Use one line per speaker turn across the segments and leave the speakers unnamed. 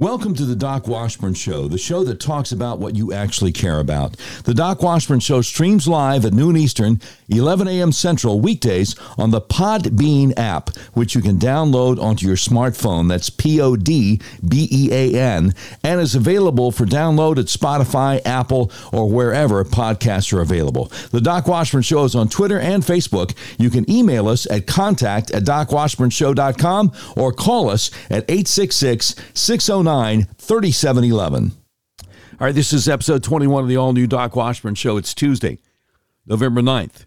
Welcome to the Doc Washburn Show, the show that talks about what you actually care about. The Doc Washburn Show streams live at noon Eastern, 11 a.m. Central, weekdays on the Podbean app, which you can download onto your smartphone. That's P O D B E A N, and is available for download at Spotify, Apple, or wherever podcasts are available. The Doc Washburn Show is on Twitter and Facebook. You can email us at contact at docwashburnshow.com or call us at 866 609 3711. All right, this is episode 21 of the all new Doc Washburn Show. It's Tuesday, November 9th.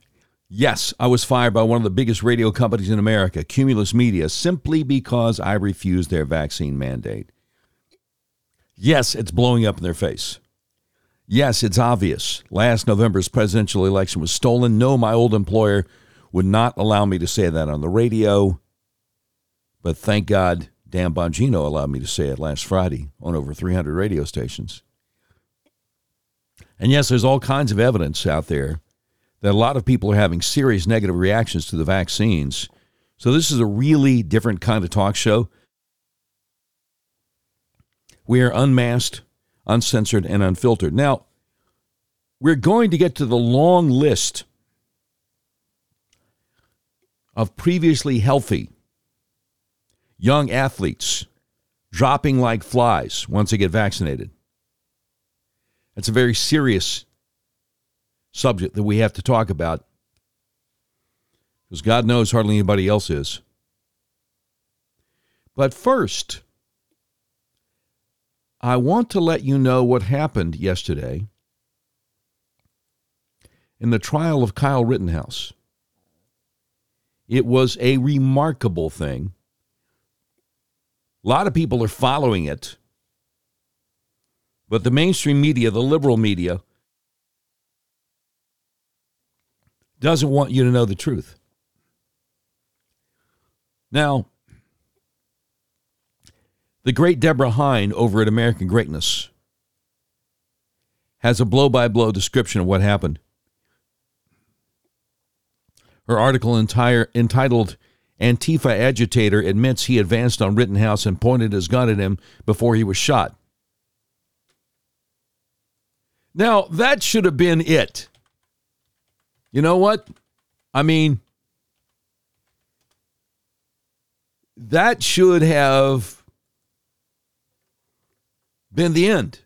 Yes, I was fired by one of the biggest radio companies in America, Cumulus Media, simply because I refused their vaccine mandate. Yes, it's blowing up in their face. Yes, it's obvious. Last November's presidential election was stolen. No, my old employer would not allow me to say that on the radio. But thank God Dan Bongino allowed me to say it last Friday on over 300 radio stations. And yes, there's all kinds of evidence out there that a lot of people are having serious negative reactions to the vaccines. So this is a really different kind of talk show. We are unmasked, uncensored, and unfiltered. Now, we're going to get to the long list of previously healthy young athletes dropping like flies once they get vaccinated. That's a very serious subject that we have to talk about because God knows hardly anybody else is. But first, I want to let you know what happened yesterday in the trial of Kyle Rittenhouse. It was a remarkable thing. A lot of people are following it. But the mainstream media, the liberal media, doesn't want you to know the truth. Now, the great Deborah Heine over at American Greatness has a blow by blow description of what happened. Her article entire, entitled Antifa agitator admits he advanced on Rittenhouse and pointed his gun at him before he was shot. Now, that should have been it. You know what? I mean, that should have been the end.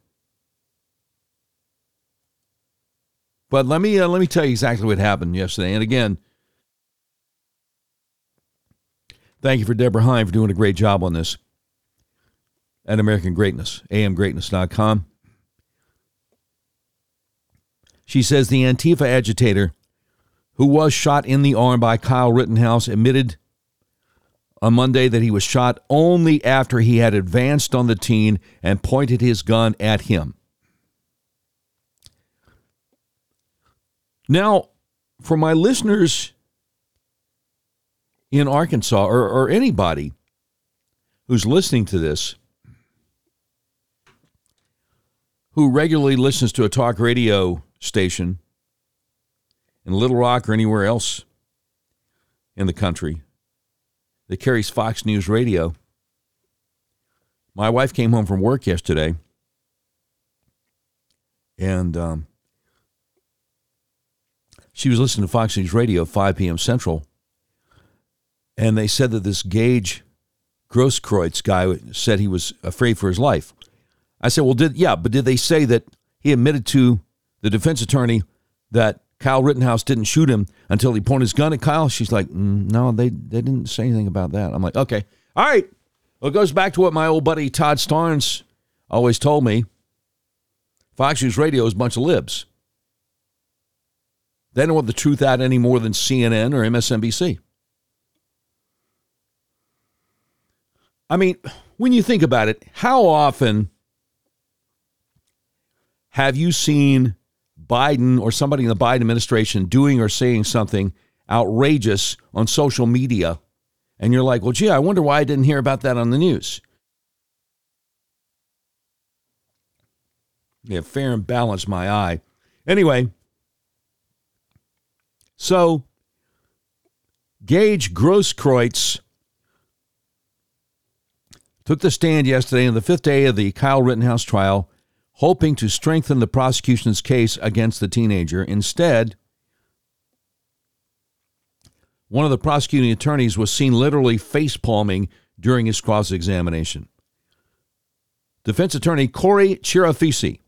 But let me uh, let me tell you exactly what happened yesterday. And again, Thank you for Deborah Heine for doing a great job on this at American Greatness, amgreatness.com. She says the Antifa agitator who was shot in the arm by Kyle Rittenhouse admitted on Monday that he was shot only after he had advanced on the teen and pointed his gun at him. Now, for my listeners in Arkansas or, or anybody who's listening to this who regularly listens to a talk radio station in Little Rock or anywhere else in the country that carries Fox News Radio. My wife came home from work yesterday and um, she was listening to Fox News Radio 5 p.m. Central and they said that this Gage Grosskreutz guy said he was afraid for his life. I said, well, did yeah, but did they say that he admitted to the defense attorney that Kyle Rittenhouse didn't shoot him until he pointed his gun at Kyle? She's like, mm, no, they they didn't say anything about that. I'm like, okay, all right. Well, it goes back to what my old buddy Todd Starnes always told me. Fox News Radio is a bunch of libs. They don't want the truth out any more than CNN or MSNBC. I mean, when you think about it, how often have you seen Biden or somebody in the Biden administration doing or saying something outrageous on social media? And you're like, well, gee, I wonder why I didn't hear about that on the news. Yeah, fair and balanced my eye. Anyway, so Gage Grosskreutz took the stand yesterday on the fifth day of the Kyle Rittenhouse trial, hoping to strengthen the prosecution's case against the teenager. Instead, one of the prosecuting attorneys was seen literally face palming during his cross examination. Defense attorney Corey Chirafisi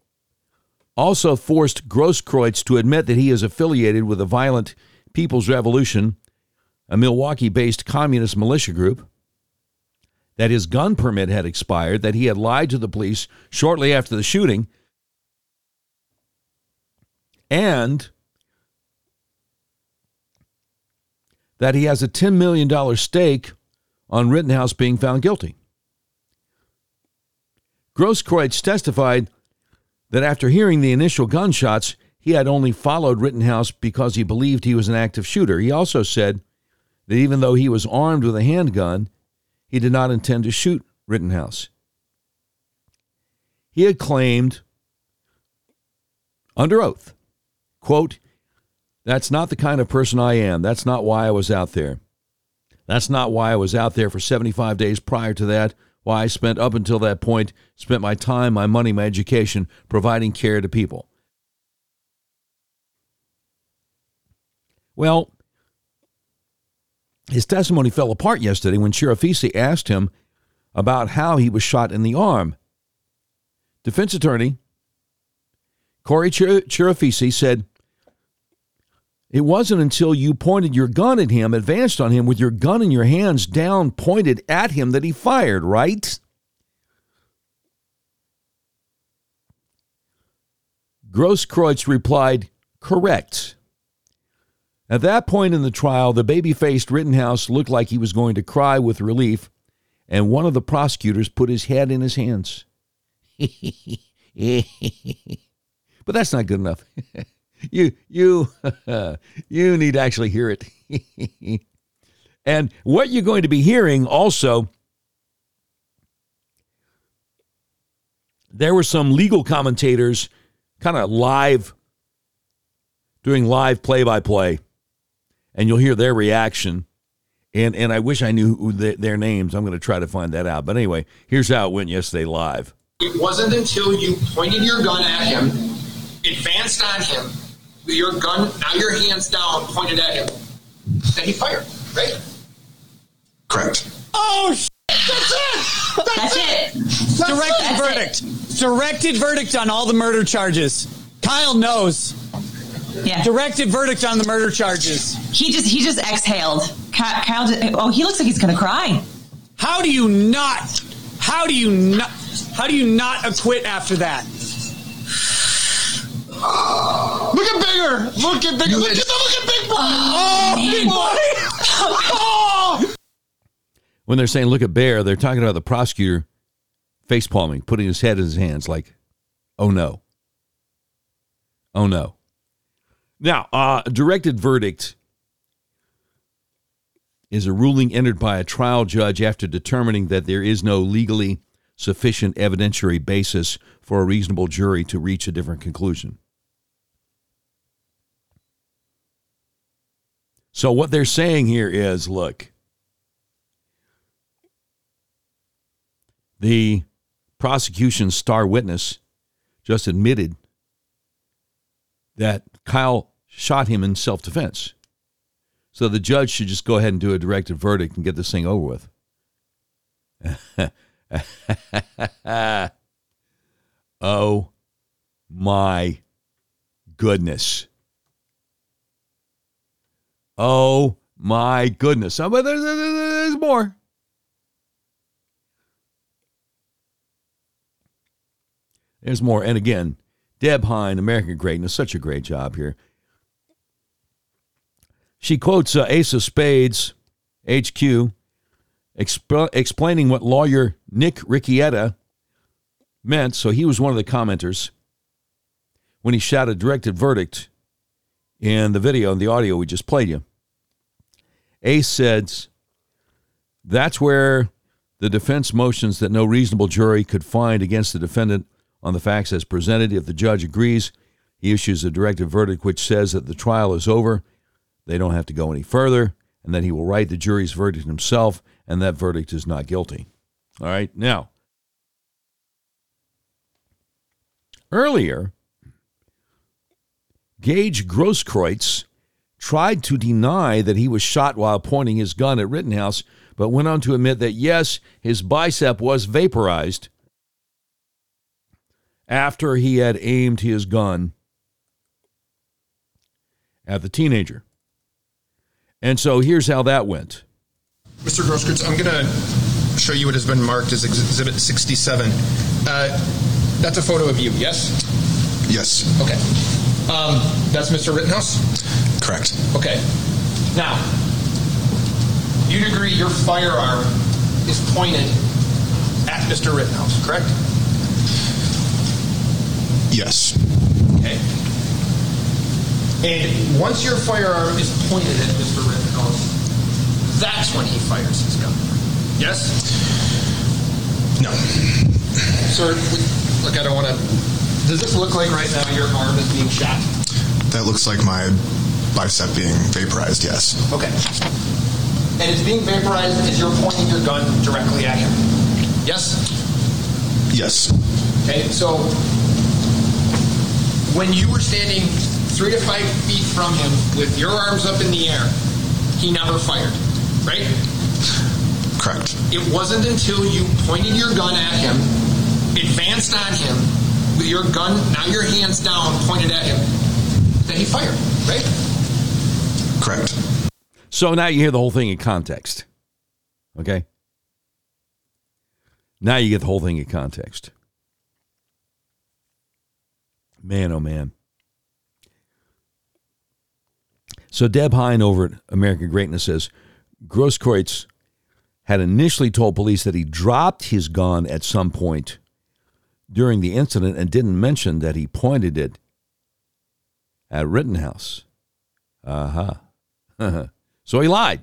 also forced Grosskreutz to admit that he is affiliated with the violent People's Revolution, a Milwaukee based communist militia group, that his gun permit had expired, that he had lied to the police shortly after the shooting, and that he has a $10 million stake on Rittenhouse being found guilty. Grosskreutz testified that after hearing the initial gunshots, he had only followed Rittenhouse because he believed he was an active shooter. He also said that even though he was armed with a handgun, he did not intend to shoot Rittenhouse. He had claimed under oath, quote, that's not the kind of person I am. That's not why I was out there. That's not why I was out there for 75 days prior to that. Why I spent up until that point, spent my time, my money, my education providing care to people. Well, his testimony fell apart yesterday when Chirafisi asked him about how he was shot in the arm. Defense attorney Corey Chirafisi said, It wasn't until you pointed your gun at him, advanced on him with your gun in your hands down, pointed at him, that he fired, right? Grosskreutz replied, Correct. At that point in the trial, the baby faced Rittenhouse looked like he was going to cry with relief, and one of the prosecutors put his head in his hands. but that's not good enough. you you you need to actually hear it. and what you're going to be hearing also there were some legal commentators kind of live doing live play by play and you'll hear their reaction. And and I wish I knew the, their names. I'm going to try to find that out. But anyway, here's how it went yesterday live.
It wasn't until you pointed your gun at him, advanced on him, with your gun, now your hands down, pointed at him, that he fired, right?
Correct.
Oh, sh- that's it. That's,
That's it.
it. Directed
That's
verdict. Directed verdict on all the murder charges. Kyle knows.
Yeah.
Directed verdict on the murder charges.
He just he just exhaled. Kyle, Kyle just, oh, he looks like he's gonna cry.
How do you not? How do you not? How do you not acquit after that?
Look at Binger. Look at Binger. Look at the look at big boy.
Oh, oh big boy! Oh!
When they're saying look at Bear, they're talking about the prosecutor face palming, putting his head in his hands like, oh no. Oh no. Now, uh, a directed verdict is a ruling entered by a trial judge after determining that there is no legally sufficient evidentiary basis for a reasonable jury to reach a different conclusion. So, what they're saying here is look, the prosecution's star witness just admitted that Kyle shot him in self defense. So the judge should just go ahead and do a directed verdict and get this thing over with. oh my goodness. Oh my goodness. Oh, but there's, there's more. There's more. And again, Deb Heine, American Greatness, such a great job here. She quotes uh, Ace of Spades, HQ, exp- explaining what lawyer Nick Rekieta meant. So he was one of the commenters when he shouted directed verdict in the video and the audio we just played you. Ace says that's where the defense motions that no reasonable jury could find against the defendant on the facts as presented. If the judge agrees, he issues a directed verdict which says that the trial is over. They don't have to go any further, and that he will write the jury's verdict himself, and that verdict is not guilty. All right. Now, earlier, Gage Grosskreutz tried to deny that he was shot while pointing his gun at Rittenhouse, but went on to admit that yes, his bicep was vaporized after he had aimed his gun at the teenager. And so here's how that went.
Mr. Grosskreutz, I'm going to show you what has been marked as Exhibit 67. Uh, that's a photo of you, yes?
Yes,
Okay. Um, that's Mr. Rittenhouse?
correct.
Okay. Now, you'd agree your firearm is pointed at Mr. Rittenhouse, correct?
Yes,
Okay. And once your firearm is pointed at Mr. Rittenhouse, that's when he fires his gun. Yes?
no,
Sir, look, I don't want to. Does this look like right now your arm is being shot?
that looks like my bicep being vaporized. Yes,
Okay. And it's being vaporized as you're pointing your gun directly at him. Yes?
yes,
Okay, so when you were standing three to five feet from him with your arms up in the air, he never fired, right?
correct.
It wasn't until you pointed your gun at him, advanced on him, with your gun, now your hands down, pointed at him, that he fired, right?
Correct.
So now you hear the whole thing in context. Okay? Now you get the whole thing in context. Man, oh man. So Deb Heine over at American Greatness says Grosskreutz had initially told police that he dropped his gun at some point during the incident and didn't mention that he pointed it at Rittenhouse. Uh huh. so he lied.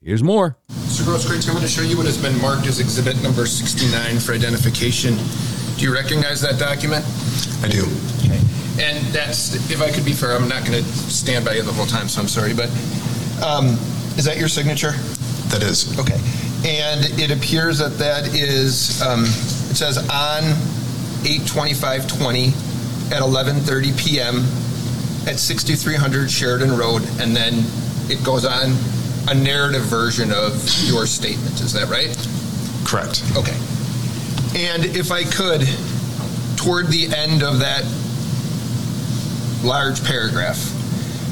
Here's more.
Mr. Grosskreutz, I'm going to show you what has been marked as exhibit number 69 for identification. Do you recognize that document?
I do.
Okay. And that's, if I could be fair, I'm not going to stand by you the whole time, so I'm sorry, but um, is that your signature?
That is
Okay. And it appears that that is, um, it says on 8/25/20 at 11:30 PM at 6300 Sheridan Road, and then it goes on a narrative version of your statement. Is that right?
correct.
Okay. And if I could, toward the end of that large paragraph,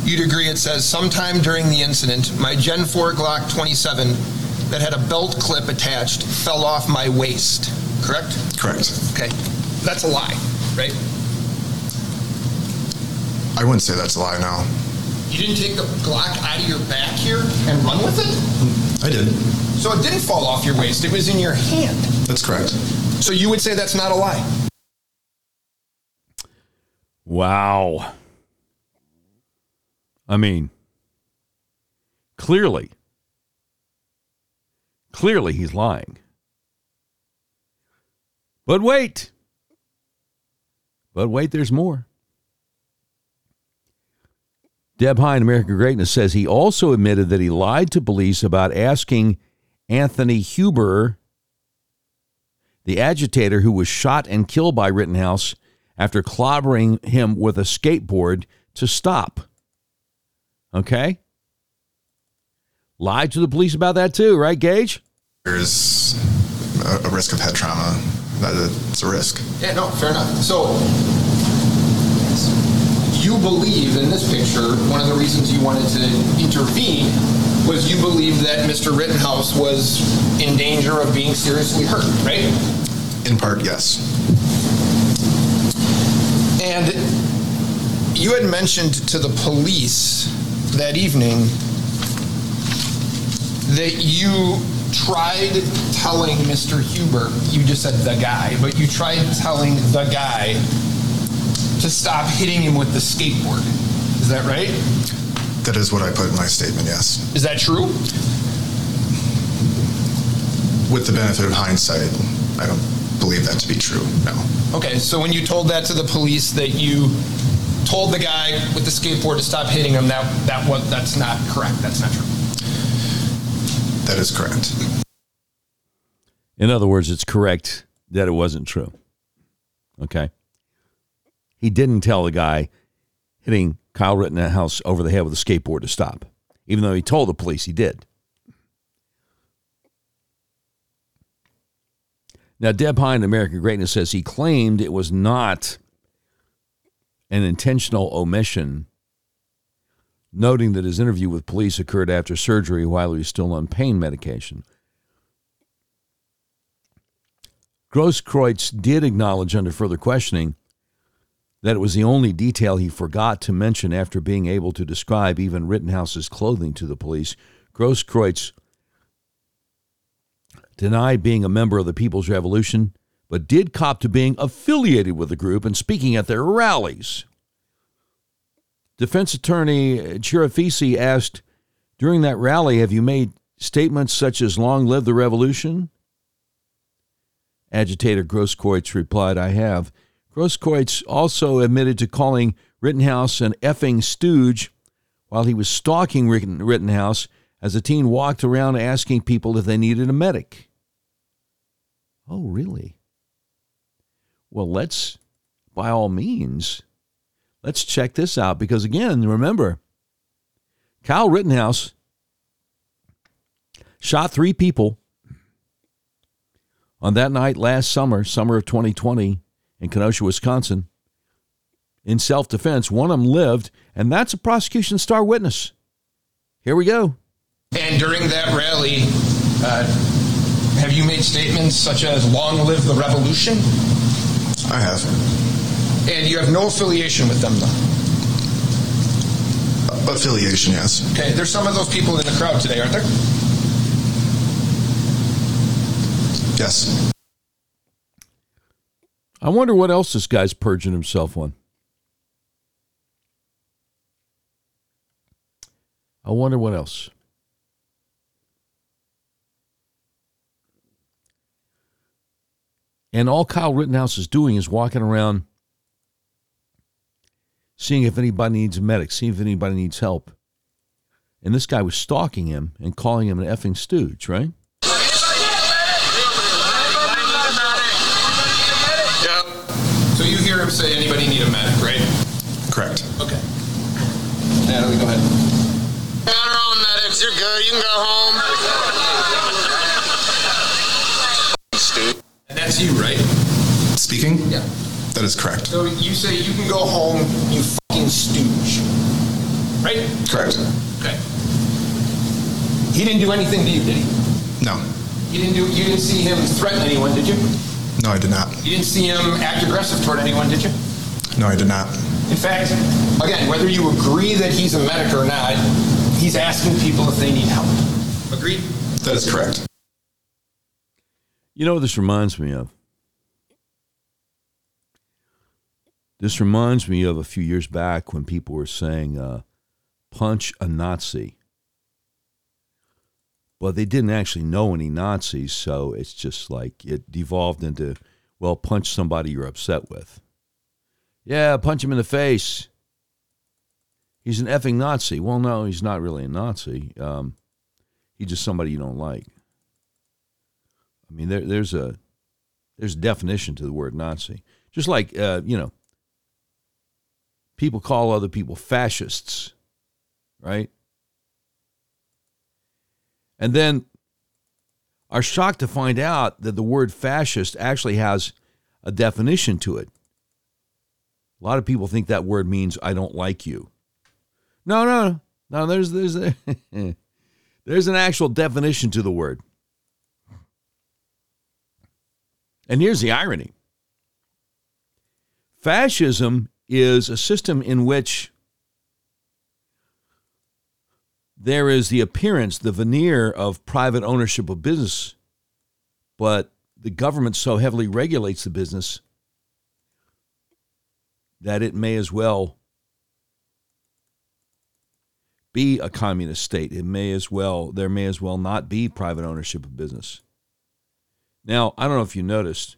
you'd agree it says, sometime during the incident, my Gen 4 Glock 27 that had a belt clip attached fell off my waist. Correct?
Correct.
Okay. That's a lie, right?
I wouldn't say that's a lie. No,
You didn't take the Glock out of your back here and run with it?
I did.
So it didn't fall off your waist, it was in your hand.
That's correct.
So you would say that's not a lie?
Wow. I mean, clearly, clearly he's lying. But wait. But wait, there's more. Deb Heine, American Greatness, says he also admitted that he lied to police about asking Anthony Huber, the agitator who was shot and killed by Rittenhouse after clobbering him with a skateboard, to stop. Okay? Lied to the police about that too, right, Gage?
There's a, a risk of head trauma. That it's a risk.
Yeah, no, fair enough. So, you believe in this picture, one of the reasons you wanted to intervene was you believe that Mr. Rittenhouse was in danger of being seriously hurt, right?
In part, yes.
And you had mentioned to the police that evening that you tried telling Mr. Huber, you just said the guy, but you tried telling the guy to stop hitting him with the skateboard. Is that right?
That is what I put in my statement. Yes.
Is that true?
With the benefit of hindsight, I don't believe that to be true. No.
Okay, so when you told that to the police that you told the guy with the skateboard to stop hitting him, that that was that's not correct. That's not true.
That is correct.
In other words, it's correct that it wasn't true. Okay. He didn't tell the guy hitting Kyle Rittenhouse over the head with a skateboard to stop, even though he told the police he did. Now, Deb Heine, American Greatness, says he claimed it was not an intentional omission, noting that his interview with police occurred after surgery while he was still on pain medication. Grosskreutz did acknowledge under further questioning that it was the only detail he forgot to mention after being able to describe even Rittenhouse's clothing to the police. Grosskreutz denied being a member of the People's Revolution, but did cop to being affiliated with the group and speaking at their rallies. Defense attorney Chirafisi asked, During that rally, have you made statements such as long live the revolution? Agitator Grosskreutz replied, I have. Grosskreutz also admitted to calling Rittenhouse an effing stooge while he was stalking Rittenhouse as the teen walked around asking people if they needed a medic. Oh, really? Well, let's, by all means, let's check this out because, again, remember, Kyle Rittenhouse shot three people on that night last summer, summer of 2020, in Kenosha, Wisconsin, in self defense. One of them lived, and that's a prosecution star witness. Here we go.
And during that rally, uh, have you made statements such as "Long live the revolution"?
I have.
And you have no affiliation with them, though.
Affiliation, yes.
Okay, there's some of those people in the crowd today, aren't there?
Yes.
I wonder what else this guy's purging himself on. I wonder what else. And all Kyle Rittenhouse is doing is walking around seeing if anybody needs a medic, seeing if anybody needs help. And this guy was stalking him and calling him an effing stooge, right?
So you hear him say, anybody need a medic, right?
Correct.
Okay. Natalie, go ahead.
Got our own medics. You're good. You can go home. Stupid.
And that's you, right?
Speaking?
Yeah.
That is correct.
So you say you can go home, you fucking stooge. Right?
Correct.
Okay. He didn't do anything to you, did he?
No.
You didn't do you didn't see him threaten anyone, did you?
No, I did not.
You didn't see him act aggressive toward anyone, did you?
No, I did not.
In fact, again, whether you agree that he's a medic or not, he's asking people if they need help. Agreed?
That is correct.
You know what this reminds me of? This reminds me of a few years back when people were saying, uh, punch a Nazi. But they didn't actually know any Nazis, so it's just like it devolved into, well, punch somebody you're upset with. Yeah, punch him in the face. He's an effing Nazi. Well, no, he's not really a Nazi. Um, he's just somebody you don't like. I mean, there, there's a there's a definition to the word Nazi. Just like uh, you know, people call other people fascists, right? And then are shocked to find out that the word fascist actually has a definition to it. A lot of people think that word means I don't like you. No, no, no. There's there's there's an actual definition to the word. And here's the irony fascism is a system in which there is the appearance, the veneer of private ownership of business, but the government so heavily regulates the business that it may as well be a communist state. It may as well, there may as well not be private ownership of business. Now, I don't know if you noticed,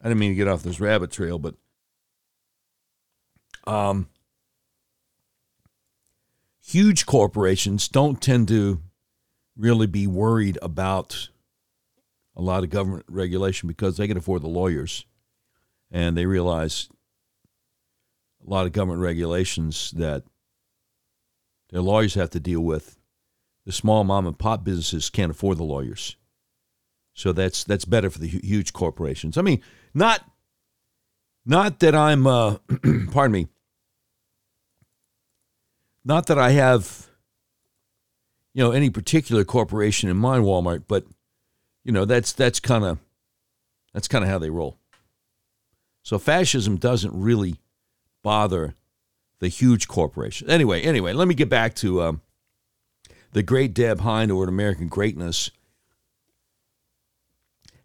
I didn't mean to get off this rabbit trail, but um, huge corporations don't tend to really be worried about a lot of government regulation because they can afford the lawyers, and they realize a lot of government regulations that their lawyers have to deal with. The small mom and pop businesses can't afford the lawyers, so that's that's better for the huge corporations. I mean, not not that I'm, uh, pardon me, not that I have, you know, any particular corporation in mind, Walmart, but you know that's that's kind of that's kind of how they roll. So fascism doesn't really bother the huge corporations. Anyway, anyway, let me get back to um, the great Deb Heine or American Greatness.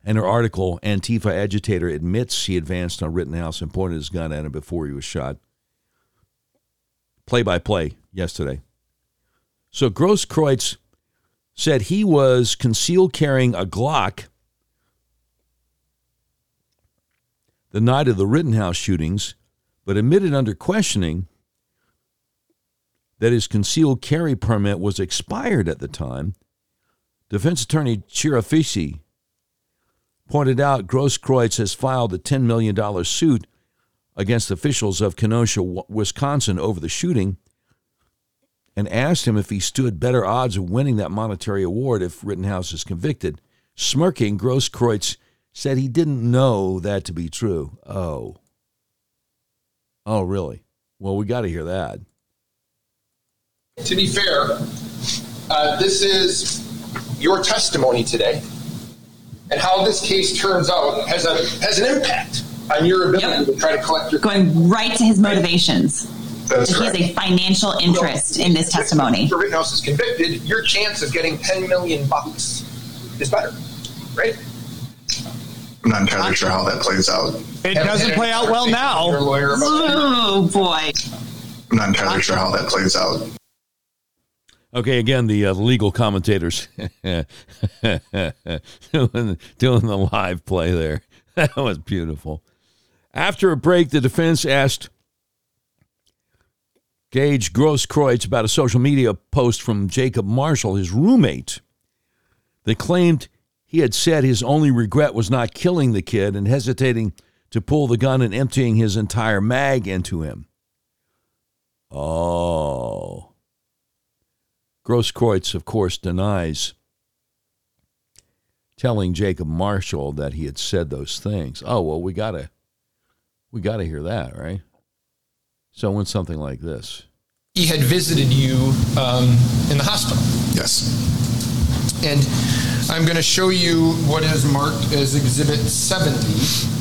And her article, Antifa agitator admits he advanced on Rittenhouse and pointed his gun at him before he was shot. Play by play yesterday. So Grosskreutz said he was concealed carrying a Glock the night of the Rittenhouse shootings, but admitted under questioning that his concealed carry permit was expired at the time. Defense attorney Chirafisi pointed out Grosskreutz has filed a $10 million suit against officials of Kenosha, Wisconsin over the shooting and asked him if he stood better odds of winning that monetary award if Rittenhouse is convicted. Smirking, Grosskreutz said he didn't know that to be true. Oh. Oh, really? Well, we got to hear that.
To be fair, uh, this is your testimony today, and how this case turns out has a has an impact on your ability
Yep.
to try to collect your.
Going right to his motivations.
That's
he has a financial interest in this testimony.
If Rittenhouse is convicted, your chance of getting 10 million bucks is better, right?
I'm not entirely sure how that plays out.
It doesn't play out well
Your
now.
lawyer.
Oh boy.
I'm not entirely sure how that plays out.
Okay, again, the uh, legal commentators doing, doing the live play there. That was beautiful. After a break, the defense asked Gage Grosskreutz about a social media post from Jacob Marshall, his roommate. They claimed he had said his only regret was not killing the kid and hesitating to pull the gun and emptying his entire mag into him. Oh. Grosskreutz, of course, denies telling Jacob Marshall that he had said those things. Oh well, we gotta, we gotta hear that, right? So when something like this,
He had visited you um, in the hospital.
Yes.
And I'm going to show you what is marked as Exhibit 70.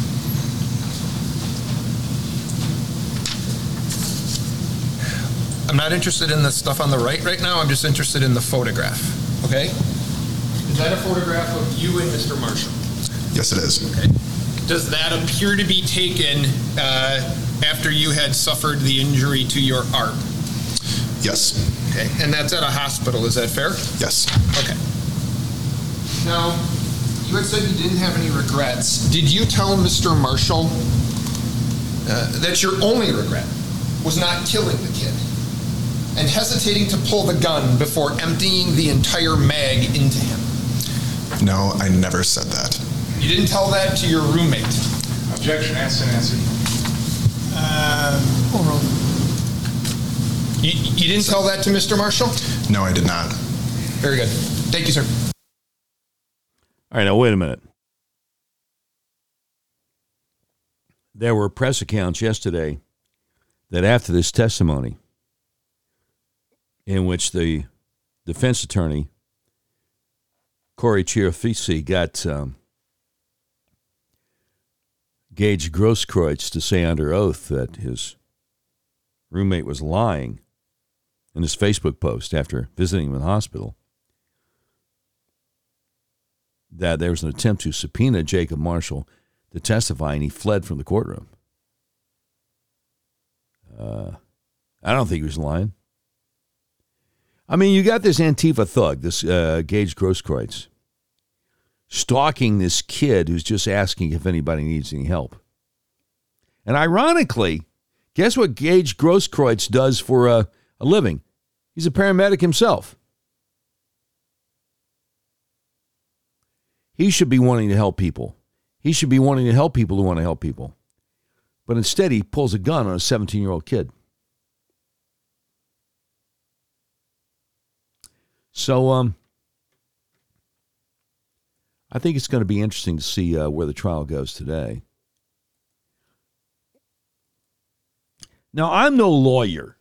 I'm not interested in the stuff on the right right now. I'm just interested in the photograph. Okay? Is that a photograph of you and Mr. Marshall?
Yes, it is. Okay.
Does that appear to be taken uh, after you had suffered the injury to your arm?
Yes.
Okay. And that's at a hospital. Is that fair?
Yes.
Okay. Now, you had said you didn't have any regrets. Did you tell Mr. Marshall uh, that your only regret was not killing the kid and hesitating to pull the gun before emptying the entire mag into him?
No, I never said that.
You didn't tell that to your roommate.
Objection, asked and answered.
You, you didn't tell that to Mr. Marshall?
No, I did not.
Very good. Thank you, sir.
all right, now wait a minute. There were press accounts yesterday that after this testimony, in which the defense attorney Corey Chirafisi got um, Gage Grosskreutz to say under oath that his roommate was lying in his Facebook post after visiting him in the hospital. That there was an attempt to subpoena Jacob Marshall to testify, and he fled from the courtroom. Uh, I don't think he was lying. I mean, you got this Antifa thug, this uh, Gage Grosskreutz, stalking this kid who's just asking if anybody needs any help. And ironically, guess what Gage Grosskreutz does for a, a living? He's a paramedic himself. He should be wanting to help people. He should be wanting to help people who want to help people. But instead, he pulls a gun on a 17 year old kid. So, um, I think it's going to be interesting to see uh, where the trial goes today. Now, I'm no lawyer,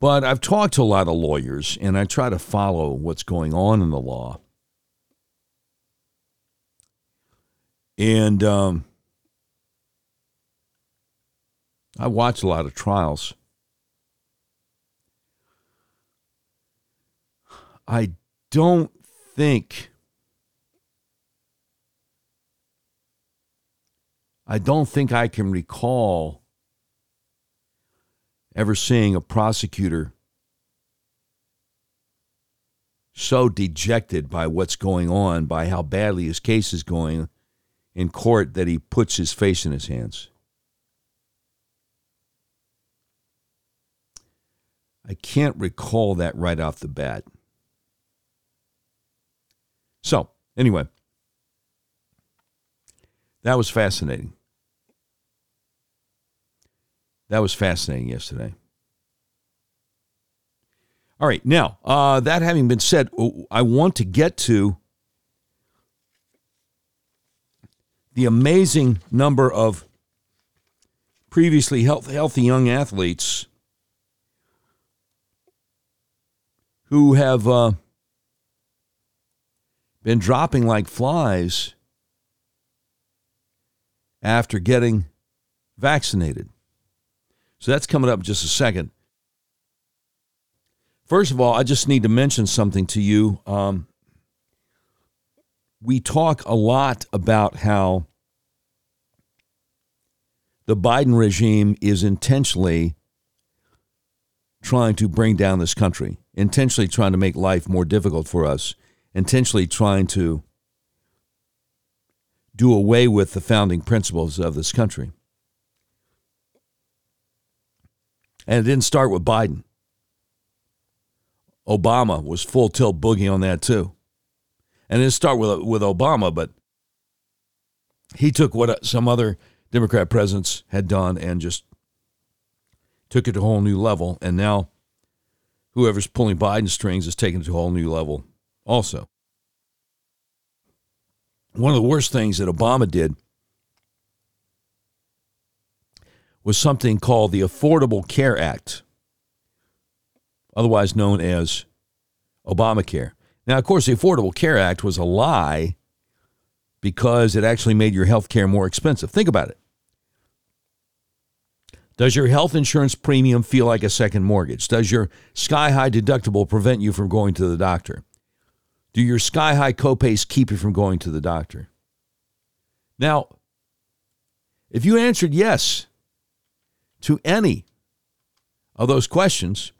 but I've talked to a lot of lawyers and I try to follow what's going on in the law. And um, I watch a lot of trials. I don't think I don't think I can recall ever seeing a prosecutor so dejected by what's going on, by how badly his case is going in court, that he puts his face in his hands. I can't recall that right off the bat. So, anyway, that was fascinating. That was fascinating yesterday. All right, now, uh, that having been said, I want to get to the amazing number of previously health, healthy young athletes who have uh, been dropping like flies after getting vaccinated. So that's coming up in just a second. First of all, I just need to mention something to you. Um, we talk a lot about how the Biden regime is intentionally trying to bring down this country, intentionally trying to make life more difficult for us, intentionally trying to do away with the founding principles of this country. And it didn't start with Biden. Obama was full tilt boogie on that too. And it didn't start with, with Obama, but he took what uh, some other Democrat presidents had done and just took it to a whole new level. And now whoever's pulling Biden strings is taking it to a whole new level also. One of the worst things that Obama did was something called the Affordable Care Act, otherwise known as Obamacare. Now, of course, the Affordable Care Act was a lie because it actually made your health care more expensive. Think about it. Does your health insurance premium feel like a second mortgage? Does your sky high deductible prevent you from going to the doctor? Do your sky high copays keep you from going to the doctor? Now, if you answered yes to any of those questions,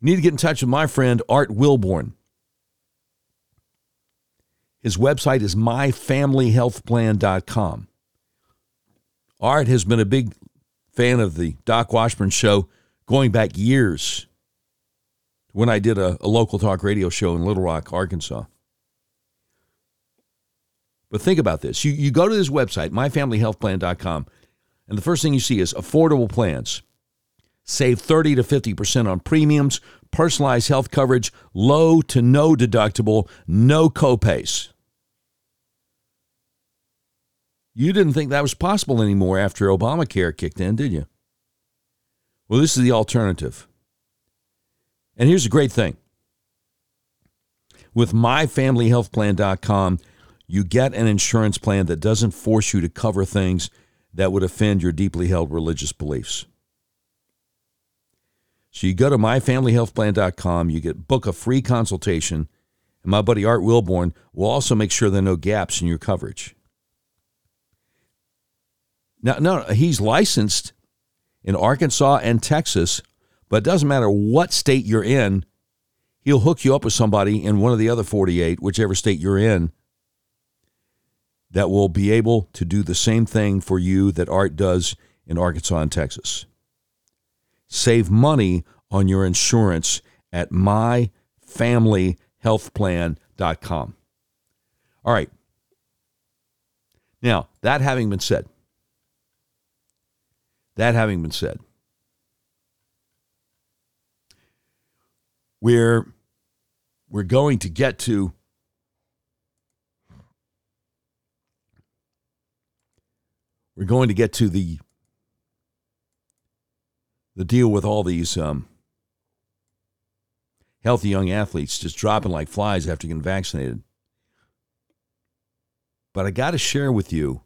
you need to get in touch with my friend Art Wilborn. His website is myfamilyhealthplan.com. Art has been a big fan of the Doc Washburn show going back years when I did a, a local talk radio show in Little Rock, Arkansas. But think about this. You, you go to this website, myfamilyhealthplan.com, and the first thing you see is affordable plans. Save 30 to 50% on premiums, personalized health coverage, low to no deductible, no copays. You didn't think that was possible anymore after Obamacare kicked in, did you? Well, this is the alternative. And here's a great thing with myfamilyhealthplan.com, you get an insurance plan that doesn't force you to cover things that would offend your deeply held religious beliefs. So you go to myfamilyhealthplan.com, you get book a free consultation, and my buddy Art Wilborn will also make sure there are no gaps in your coverage. Now, no, he's licensed in Arkansas and Texas but it doesn't matter what state you're in, he'll hook you up with somebody in one of the other 48, whichever state you're in, that will be able to do the same thing for you that Art does in Arkansas and Texas. Save money on your insurance at myfamilyhealthplan.com. healthplan.com. All right. Now, that having been said, that having been said, we're we're going to get to we're going to get to the the deal with all these um, healthy young athletes just dropping like flies after getting vaccinated. But I got to share with you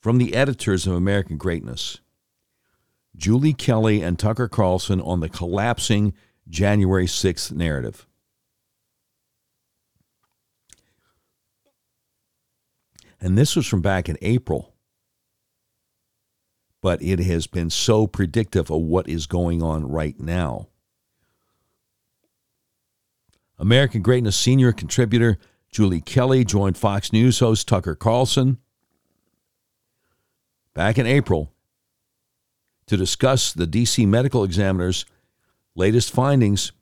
from the editors of American Greatness, Julie Kelly and Tucker Carlson on the collapsing January 6th narrative. And this was from back in April but it has been so predictive of what is going on right now. American Greatness senior contributor Julie Kelly joined Fox News host Tucker Carlson back in April to discuss the D.C. medical examiner's latest findings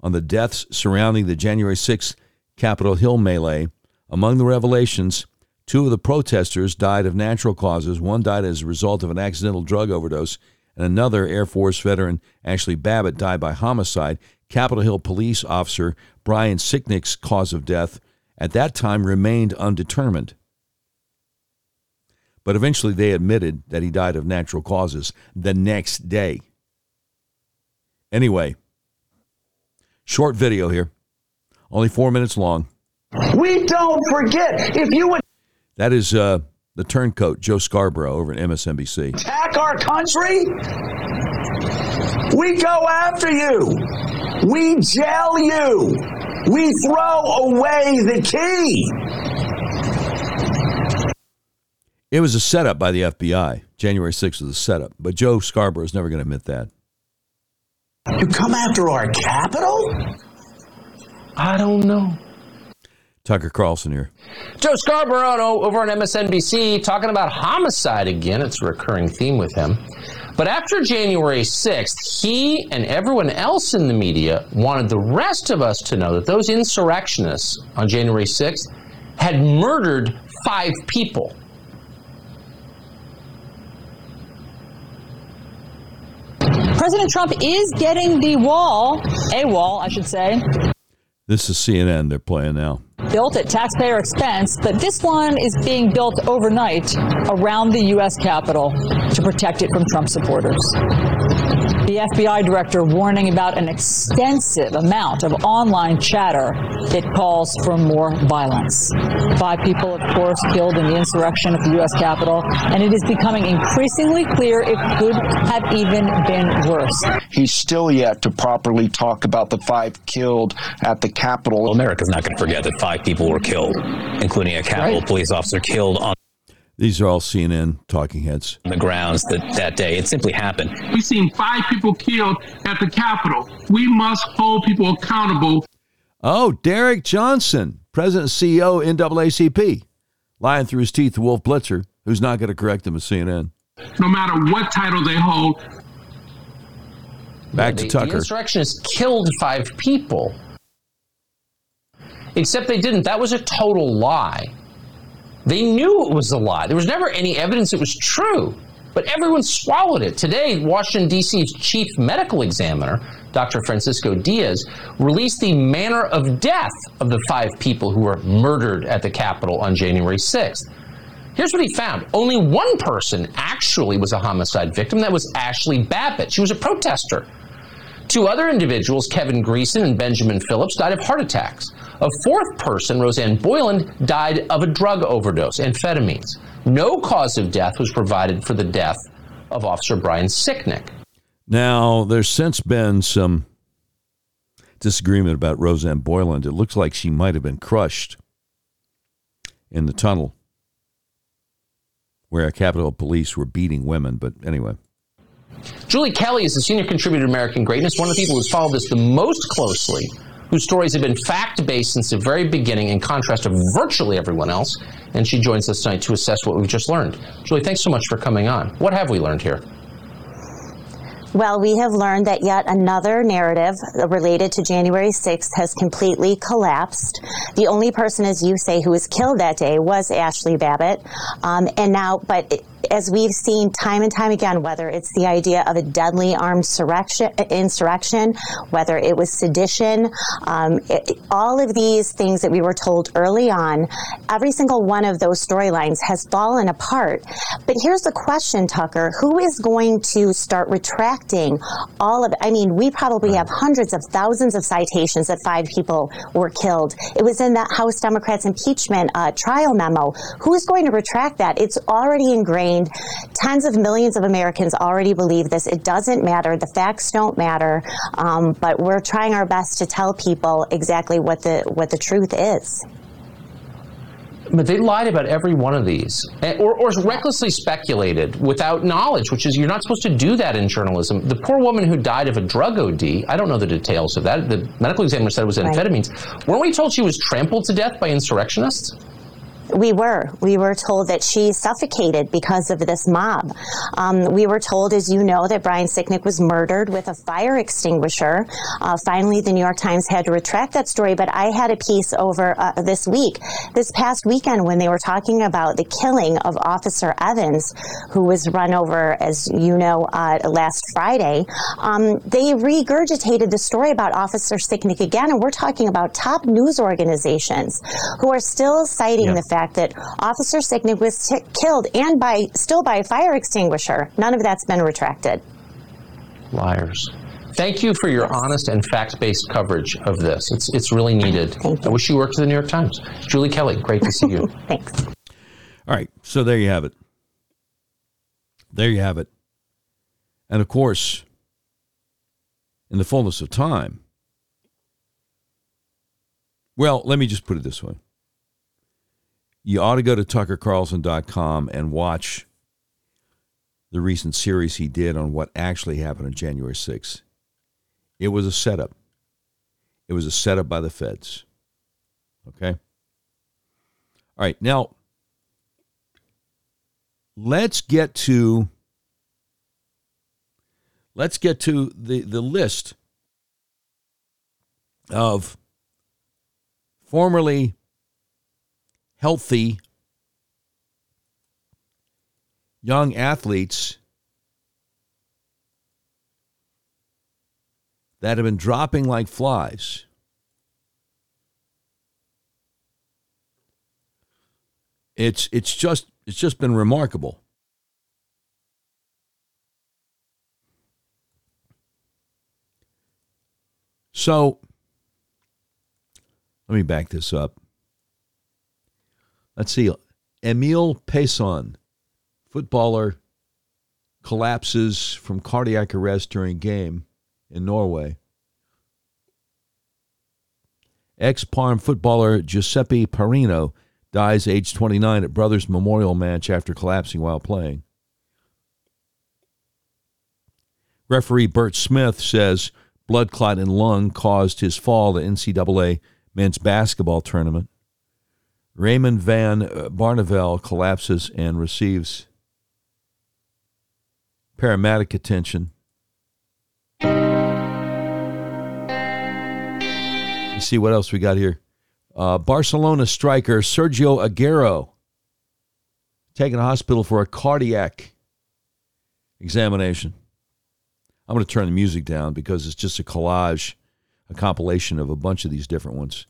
on the deaths surrounding the January 6th Capitol Hill melee. Among the revelations, Two of the protesters died of natural causes. One died as a result of an accidental drug overdose, and another Air Force veteran, Ashley Babbitt, died by homicide. Capitol Hill police officer Brian Sicknick's cause of death at that time remained undetermined. But eventually they admitted that he died of natural causes the next day. Anyway, short video here, only four minutes long.
We don't forget. If you would
that is uh, the turncoat, Joe Scarborough, over at MSNBC.
Attack our country? We go after you. We jail you. We throw away the key.
It was a setup by the FBI. January 6th was a setup, but Joe Scarborough is never going to admit that.
You come after our capital? I don't know.
Tucker Carlson here.
Joe Scarborough over on MSNBC talking about homicide again. It's a recurring theme with him. But after January 6th, he and everyone else in the media wanted the rest of us to know that those insurrectionists on January 6th had murdered five people.
President Trump is getting the wall, a wall, I should say,
this is CNN they're playing now.
Built at taxpayer expense, but this one is being built overnight around the U.S. Capitol to protect it from Trump supporters. The FBI director warning about an extensive amount of online chatter that calls for more violence. Five people, of course, killed in the insurrection at the U.S. Capitol, and it is becoming increasingly clear it could have even been worse.
He's still yet to properly talk about the five killed at the Capitol.
Well, America's not going to forget that five people were killed, including a Capitol right. police officer killed on
these are all CNN talking heads.
On the grounds that that day it simply happened.
We've seen five people killed at the Capitol. We must hold people accountable.
Oh, Derek Johnson, President CEO NAACP, lying through his teeth to Wolf Blitzer, who's not going to correct him at CNN.
No matter what title they hold.
Back
yeah,
to Tucker. The
insurrectionists killed five people. Except they didn't. That was a total lie. They knew it was a lie. There was never any evidence it was true, but everyone swallowed it. Today, Washington, D.C.'s chief medical examiner, Dr. Francisco Diaz, released the manner of death of the five people who were murdered at the Capitol on January 6th. Here's what he found only one person actually was a homicide victim. That was Ashley Babbitt. She was a protester. Two other individuals, Kevin Greeson and Benjamin Phillips, died of heart attacks. A fourth person, Rosanne Boyland, died of a drug overdose, amphetamines. No cause of death was provided for the death of Officer Brian Sicknick.
Now, there's since been some disagreement about Rosanne Boyland. It looks like she might have been crushed in the tunnel where Capitol Police were beating women. But anyway.
Julie Kelly is the senior contributor to American Greatness, one of the people who's followed this the most closely, whose stories have been fact based since the very beginning, in contrast to virtually everyone else. And she joins us tonight to assess what we've just learned. Julie, thanks so much for coming on. What have we learned here?
Well, we have learned that yet another narrative related to January 6th has completely collapsed. The only person, as you say, who was killed that day was Ashley Babbitt. Um, and now, but as we've seen time and time again, whether it's the idea of a deadly armed insurrection, whether it was sedition, um, it, all of these things that we were told early on, every single one of those storylines has fallen apart. But here's the question, Tucker who is going to start retracting all of it? I mean, we probably have hundreds of thousands of citations that five people were killed. It was in that House Democrats impeachment uh, trial memo. Who is going to retract that? It's already ingrained. Tens of millions of Americans already believe this. It doesn't matter. The facts don't matter. Um, but we're trying our best to tell people exactly what the what the truth is.
But they lied about every one of these, eh, or, or recklessly speculated without knowledge, which is you're not supposed to do that in journalism. The poor woman who died of a drug OD, I don't know the details of that. The medical examiner said it was amphetamines. Right. Weren't we told she was trampled to death by insurrectionists?
We were. We were told that she suffocated because of this mob. Um, we were told, as you know, that Brian Sicknick was murdered with a fire extinguisher. Uh, finally, the New York Times had to retract that story, but I had a piece over uh, this week, this past weekend, when they were talking about the killing of Officer Evans, who was run over, as you know, uh, last Friday. Um, they regurgitated the story about Officer Sicknick again, and we're talking about top news organizations who are still citing yeah. the fact that Officer Sicknick was t- killed and by still by a fire extinguisher. None of that's been retracted.
Liars. Thank you for your honest and fact-based coverage of this. It's it's really needed. I wish you worked for the New York Times. Julie Kelly, great to see you.
Thanks.
All right, so there you have it. There you have it. And of course, in the fullness of time, well, let me just put it this way you ought to go to tuckercarlson.com and watch the recent series he did on what actually happened on January 6th. It was a setup. It was a setup by the feds. Okay? All right, now let's get to let's get to the, the list of formerly healthy young athletes that have been dropping like flies. It's it's just it's just been remarkable. So let me back this up. Let's see. Emil Payson, footballer, collapses from cardiac arrest during game in Norway. Ex Parm footballer Giuseppe Perrino dies age 29 at Brothers Memorial match after collapsing while playing. Referee Bert Smith says blood clot in lung caused his fall at NCAA men's basketball tournament. Raymond Van Barneveld collapses and receives paramedic attention. See what else we got here? Uh, Barcelona striker Sergio Aguero taken to hospital for a cardiac examination. I'm going to turn the music down because it's just a collage, a compilation of a bunch of these different ones.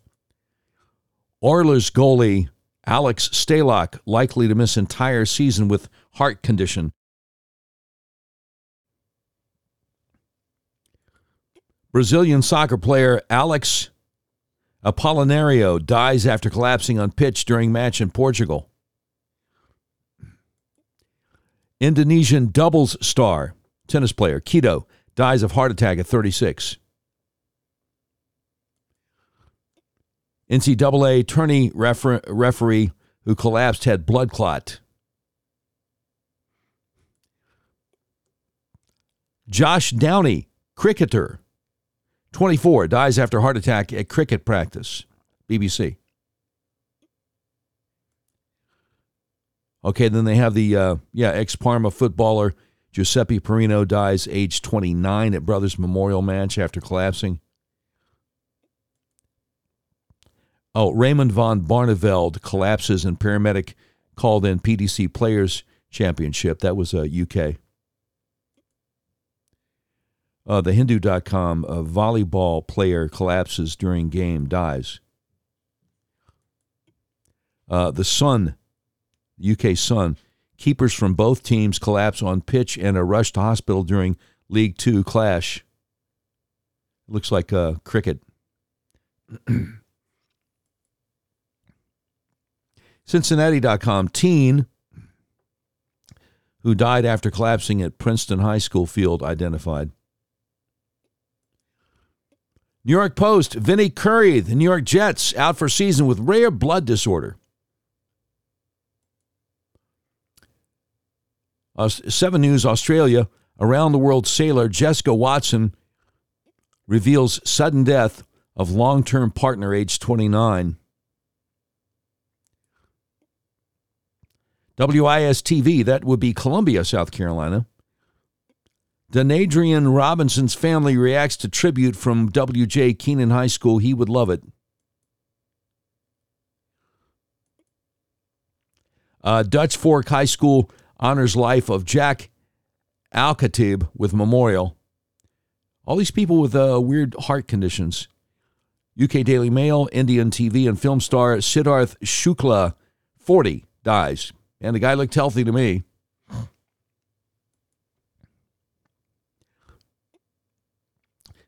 Oilers goalie Alex Stalock likely to miss entire season with heart condition. Brazilian soccer player Alex Apolinario dies after collapsing on pitch during match in Portugal. Indonesian doubles star, tennis player Kido, dies of heart attack at 36. NCAA tourney refer- referee who collapsed had blood clot. Josh Downie, cricketer, 24, dies after heart attack at cricket practice. BBC. Okay, then they have the uh, yeah ex Parma footballer Giuseppe Perrino dies age 29 at Brothers Memorial Match after collapsing. Oh, Raymond van Barneveld collapses and paramedic called in PDC Players Championship. That was a uh, UK. Uh, the Hindu.com a volleyball player collapses during game, dies. Uh, the Sun, UK Sun, keepers from both teams collapse on pitch and are rushed to hospital during League Two clash. Looks like uh, cricket. Cincinnati.com teen who died after collapsing at Princeton High School field identified. New York Post, Vinny Curry, the New York Jets, out for season with rare blood disorder. Uh, Seven News Australia, around the world sailor Jessica Watson reveals sudden death of long term partner age 29. WIS TV, that would be Columbia, South Carolina. Denadrian Robinson's family reacts to tribute from W.J. Keenan High School. He would love it. Uh, Dutch Fork High School honors life of Jack Al-Khatib with memorial. All these people with uh, weird heart conditions. UK Daily Mail, Indian TV and film star Sidharth Shukla, 40, dies. And the guy looked healthy to me.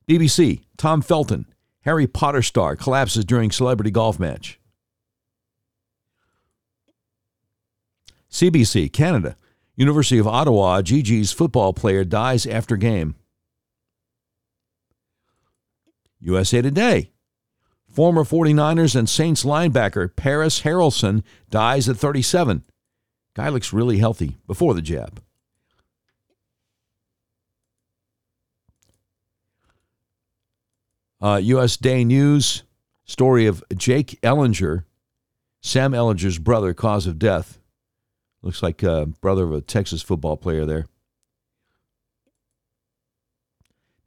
BBC, Tom Felton, Harry Potter star, collapses during celebrity golf match. CBC, Canada, University of Ottawa, Gee-Gees football player dies after game. USA Today, former 49ers and Saints linebacker Parys Haralson dies at 37. Guy looks really healthy before the jab. Uh, U.S. Day News story of Jake Ehlinger, Sam Ehlinger's brother, cause of death. Looks like uh, brother of a Texas football player there.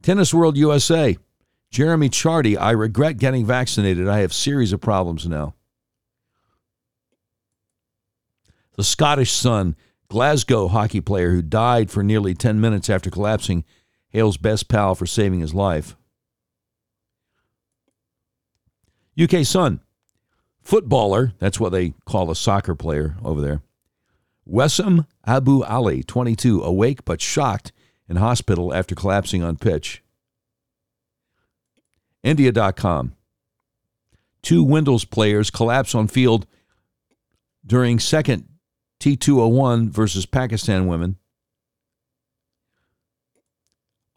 Tennis World USA. Jeremy Chardy, I regret getting vaccinated. I have series of problems now. The Scottish Sun, Glasgow hockey player who died for nearly 10 minutes after collapsing, hails best pal for saving his life. UK Sun, footballer, that's what they call a soccer player over there. Wessam Abu Ali, 22, awake but shocked in hospital after collapsing on pitch. India.com. Two Windies players collapse on field during second T20I versus Pakistan women.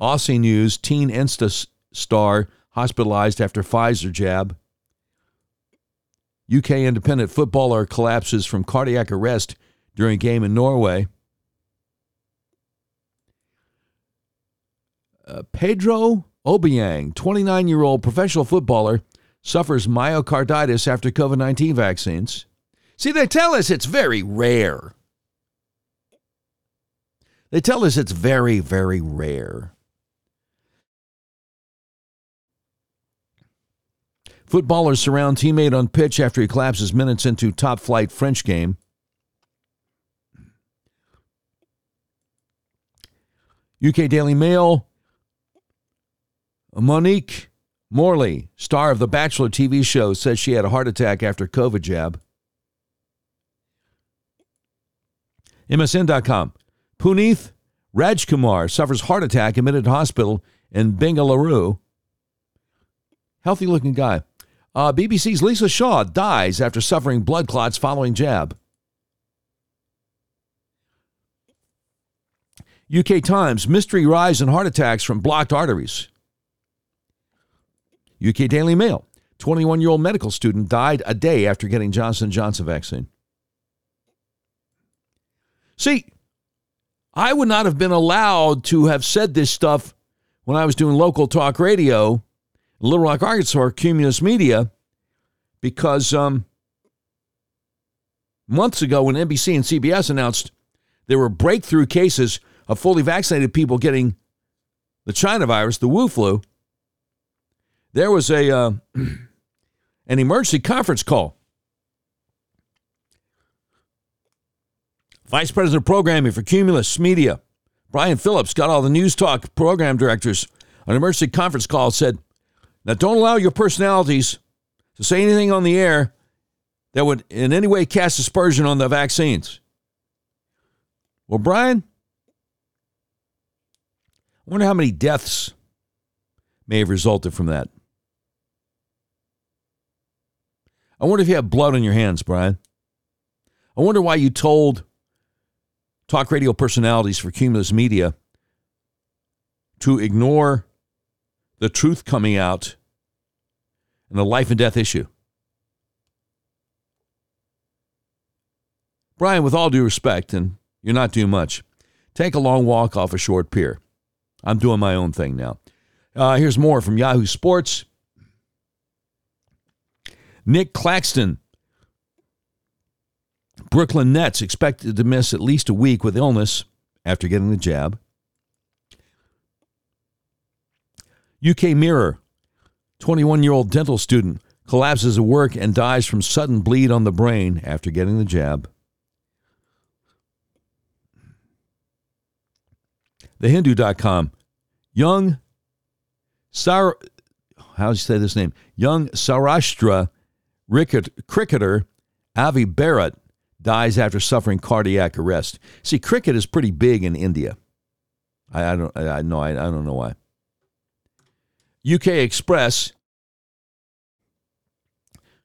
Aussie News, teen Insta star hospitalized after Pfizer jab. UK independent footballer collapses from cardiac arrest during game in Norway. Uh, Pedro Obiang, 29 year old professional footballer, suffers myocarditis after COVID 19 vaccines. See, they tell us it's very rare. They tell us it's very, very rare. Footballers surround teammate on pitch after he collapses minutes into top flight French game. UK Daily Mail. Monique Morley, star of the Bachelor TV show, says she had a heart attack after COVID jab. MSN.com. Puneeth Rajkumar suffers heart attack admitted hospital in Bengaluru. Healthy looking guy. Uh, BBC's Lisa Shaw dies after suffering blood clots following jab. UK Times mystery rise in heart attacks from blocked arteries. UK Daily Mail 21 year old medical student died a day after getting Johnson Johnson vaccine. See, I would not have been allowed to have said this stuff when I was doing local talk radio Little Rock, Arkansas, Cumulus Media, because um, months ago when NBC and CBS announced there were breakthrough cases of fully vaccinated people getting the China virus, the Wu flu, there was a uh, an emergency conference call. Vice President of Programming for Cumulus Media, Brian Phillips, got all the news talk program directors on an emergency conference call. Said, "Now don't allow your personalities to say anything on the air that would in any way cast aspersion on the vaccines." Well, Brian, I wonder how many deaths may have resulted from that. I wonder if you have blood on your hands, Brian. I wonder why you told talk radio personalities for Cumulus Media to ignore the truth coming out and the life and death issue. Brian, with all due respect, and you're not doing much, take a long walk off a short pier. I'm doing my own thing now. Uh, here's more from Yahoo Sports. Nick Claxton. Brooklyn Nets expected to miss at least a week with illness after getting the jab. UK Mirror. 21 year old dental student collapses at work and dies from sudden bleed on the brain after getting the jab. TheHindu.com. Young Sar, how do you say this name? Young Saurashtra cricketer Avi Barot dies after suffering cardiac arrest. See, cricket is pretty big in India. I, I don't I know I, I don't know why. UK Express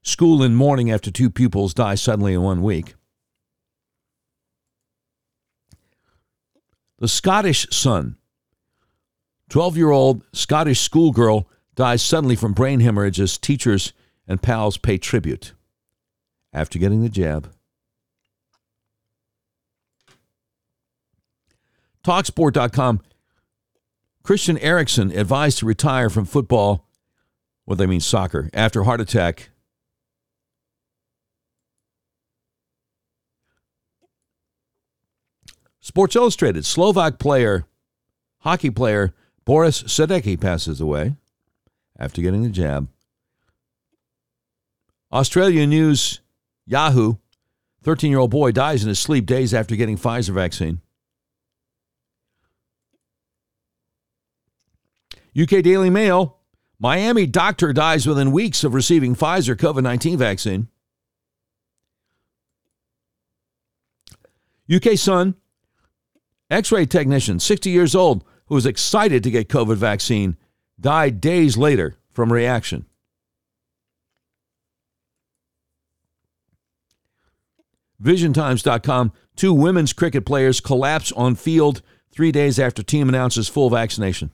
school in mourning after two pupils die suddenly in one week. The Scottish Sun 12 year old Scottish schoolgirl dies suddenly from brain hemorrhage as teachers and pals pay tribute after getting the jab. Talksport.com Christian Eriksen advised to retire from football, what they mean soccer, after heart attack. Sports Illustrated Slovak player, hockey player Boris Sadecki passes away after getting the jab. Australia News Yahoo 13 year old boy dies in his sleep days after getting Pfizer vaccine. UK Daily Mail Miami doctor dies within weeks of receiving Pfizer COVID 19 vaccine. UK Sun X ray technician, 60 years old, who was excited to get COVID vaccine, died days later from reaction. VisionTimes.com two women's cricket players collapse on field three days after team announces full vaccination.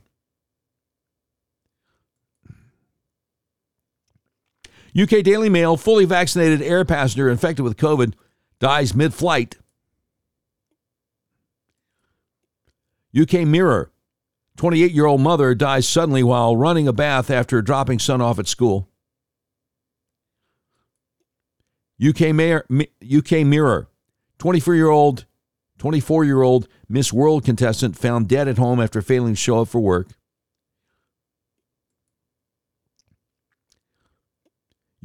UK Daily Mail fully vaccinated air passenger infected with COVID dies mid flight. UK Mirror 28 year old mother dies suddenly while running a bath after dropping son off at school. UK, Mayor, UK Mirror 24 year old 24 year old Miss World contestant found dead at home after failing to show up for work.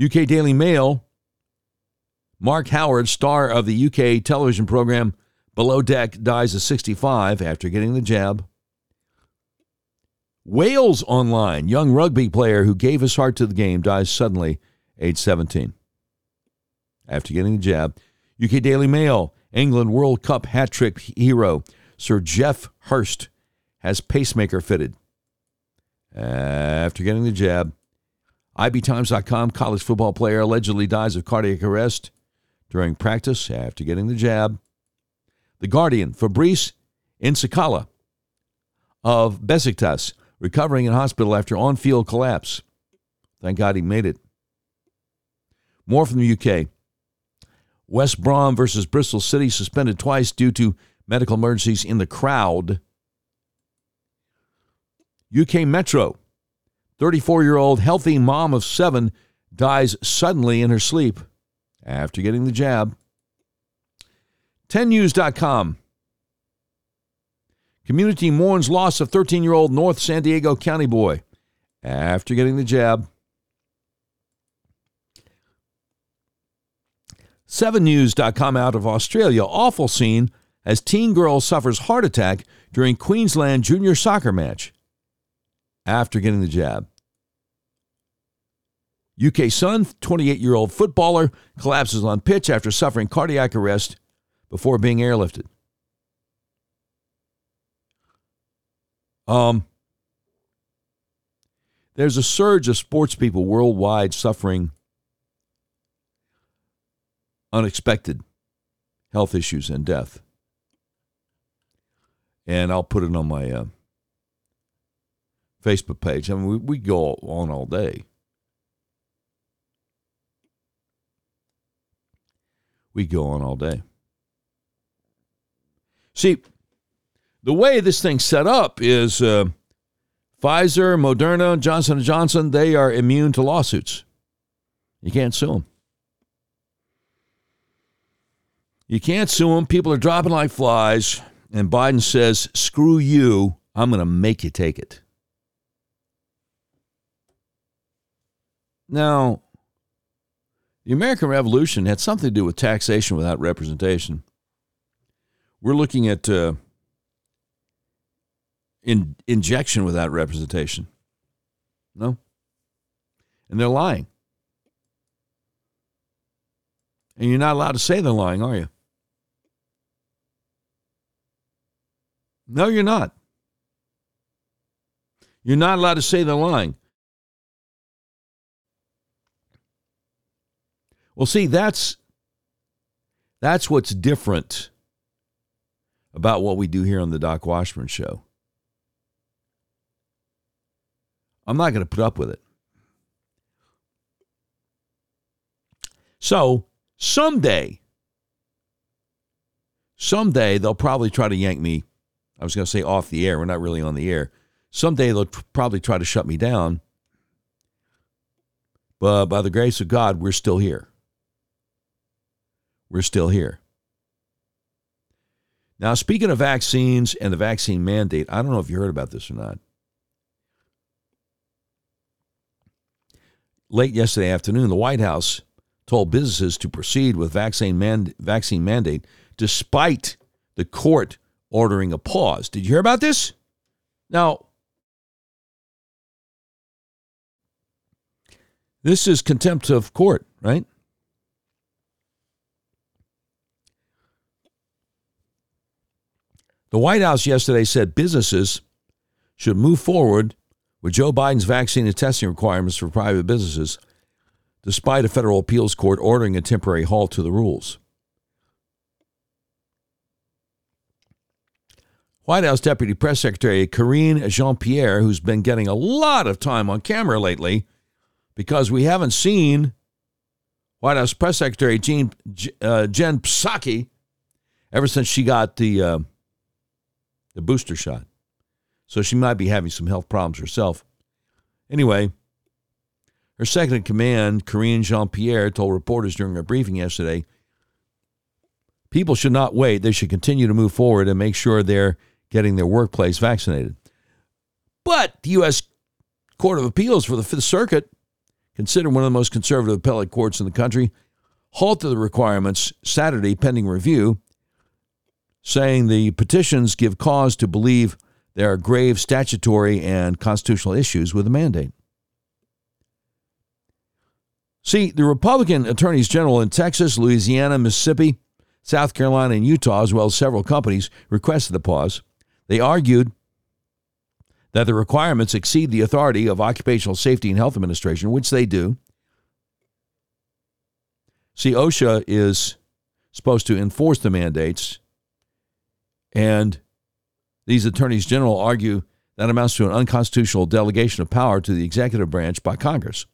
UK Daily Mail Mark Howard, star of the UK television program Below Deck, dies at 65 after getting the jab. Wales Online, young rugby player who gave his heart to the game, dies suddenly, age 17. After getting the jab, UK Daily Mail, England World Cup hat trick hero Sir Geoff Hurst has pacemaker fitted. After getting the jab, IBTimes.com, college football player allegedly dies of cardiac arrest during practice after getting the jab. The Guardian, Fabrice N'Sakala of Besiktas recovering in hospital after on field collapse. Thank God he made it. More from the UK. West Brom versus Bristol City suspended twice due to medical emergencies in the crowd. UK Metro. 34 year old healthy mom of seven dies suddenly in her sleep after getting the jab. 10news.com. Community mourns loss of 13 year old North San Diego County boy after getting the jab. 7news.com out of Australia. Awful scene as teen girl suffers heart attack during Queensland junior soccer match after getting the jab. UK Sun, 28 year old footballer, collapses on pitch after suffering cardiac arrest before being airlifted. Um, there's a surge of sports people worldwide suffering unexpected health issues and death. And I'll put it on my uh, Facebook page. I mean, we, we go on all day. We go on all day. See, the way this thing's set up is uh, Pfizer, Moderna, Johnson & Johnson, they are immune to lawsuits. You can't sue them. You can't sue them. People are dropping like flies. And Biden says, screw you. I'm going to make you take it. Now, the American Revolution had something to do with taxation without representation. We're looking at uh, in, injection without representation. No? And they're lying. And you're not allowed to say they're lying, are you? No, you're not. You're not allowed to say they're lying. Well, see, that's that's what's different about what we do here on the Doc Washburn show. I'm not going to put up with it. So, someday, someday they'll probably try to yank me I was going to say off the air. We're not really on the air. Someday they'll probably try to shut me down. But by the grace of God, we're still here. We're still here. Now, speaking of vaccines and the vaccine mandate, I don't know if you heard about this or not. Late yesterday afternoon, the White House told businesses to proceed with vaccine, vaccine mandate despite the court ordering a pause. Did you hear about this? Now, this is contempt of court, right? The White House yesterday said businesses should move forward with Joe Biden's vaccine and testing requirements for private businesses, despite a federal appeals court ordering a temporary halt to the rules. White House Deputy Press Secretary Karine Jean Pierre, who's been getting a lot of time on camera lately because we haven't seen White House Press Secretary Jean, uh, Jen Psaki ever since she got the, uh, the booster shot. So she might be having some health problems herself. Anyway, her second in command, Karine Jean Pierre, told reporters during a briefing yesterday people should not wait. They should continue to move forward and make sure they're getting their workplace vaccinated. But the U.S. Court of Appeals for the Fifth Circuit, considered one of the most conservative appellate courts in the country, halted the requirements Saturday pending review, saying the petitions give cause to believe there are grave statutory and constitutional issues with the mandate. See, the Republican attorneys general in Texas, Louisiana, Mississippi, South Carolina, and Utah, as well as several companies, requested the pause. They argued that the requirements exceed the authority of Occupational Safety and Health Administration, which they do. See, OSHA is supposed to enforce the mandates, and these attorneys general argue that amounts to an unconstitutional delegation of power to the executive branch by Congress.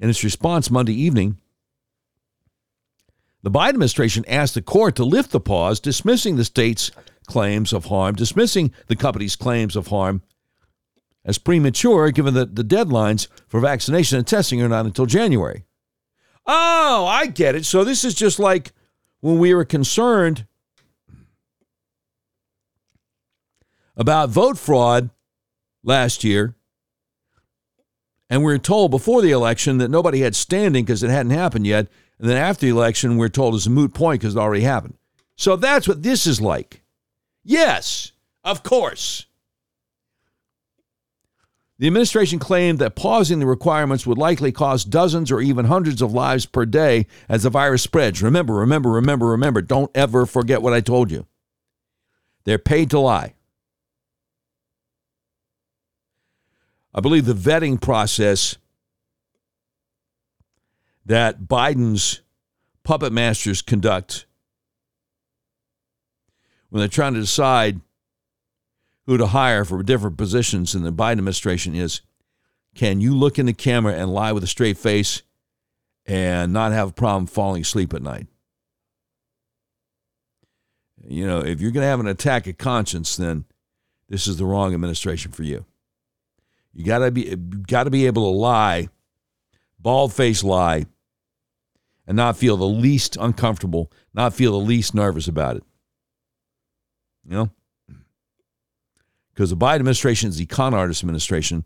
In its response Monday evening, the Biden administration asked the court to lift the pause, dismissing the state's claims of harm, dismissing the company's claims of harm as premature given that the deadlines for vaccination and testing are not until January. Oh, I get it. So this is just like when we were concerned about vote fraud last year. And we are told before the election that nobody had standing because it hadn't happened yet. And then after the election, we are told it's a moot point because it already happened. So that's what this is like. Yes, of course. The administration claimed that pausing the requirements would likely cost dozens or even hundreds of lives per day as the virus spreads. Remember, remember, remember, remember. Don't ever forget what I told you. They're paid to lie. I believe the vetting process that Biden's puppet masters conduct when they're trying to decide who to hire for different positions in the Biden administration is can you look in the camera and lie with a straight face and not have a problem falling asleep at night? You know, if you're going to have an attack of conscience, then this is the wrong administration for you. You got to be got to be able to lie, bald face lie, and not feel the least uncomfortable, not feel the least nervous about it. You know? Because the Biden administration is the con artist administration,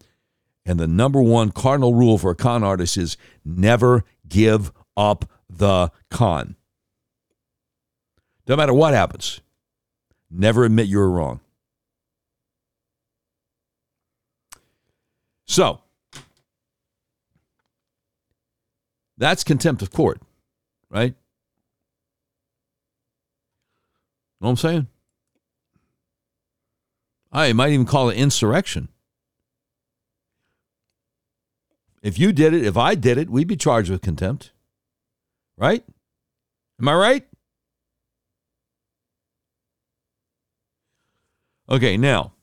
and the number one cardinal rule for a con artist is never give up the con. No matter what happens, never admit you're wrong. So, that's contempt of court, right? Know what I'm saying? I might even call it insurrection. If you did it, if I did it, we'd be charged with contempt. Right? Am I right? Okay, now,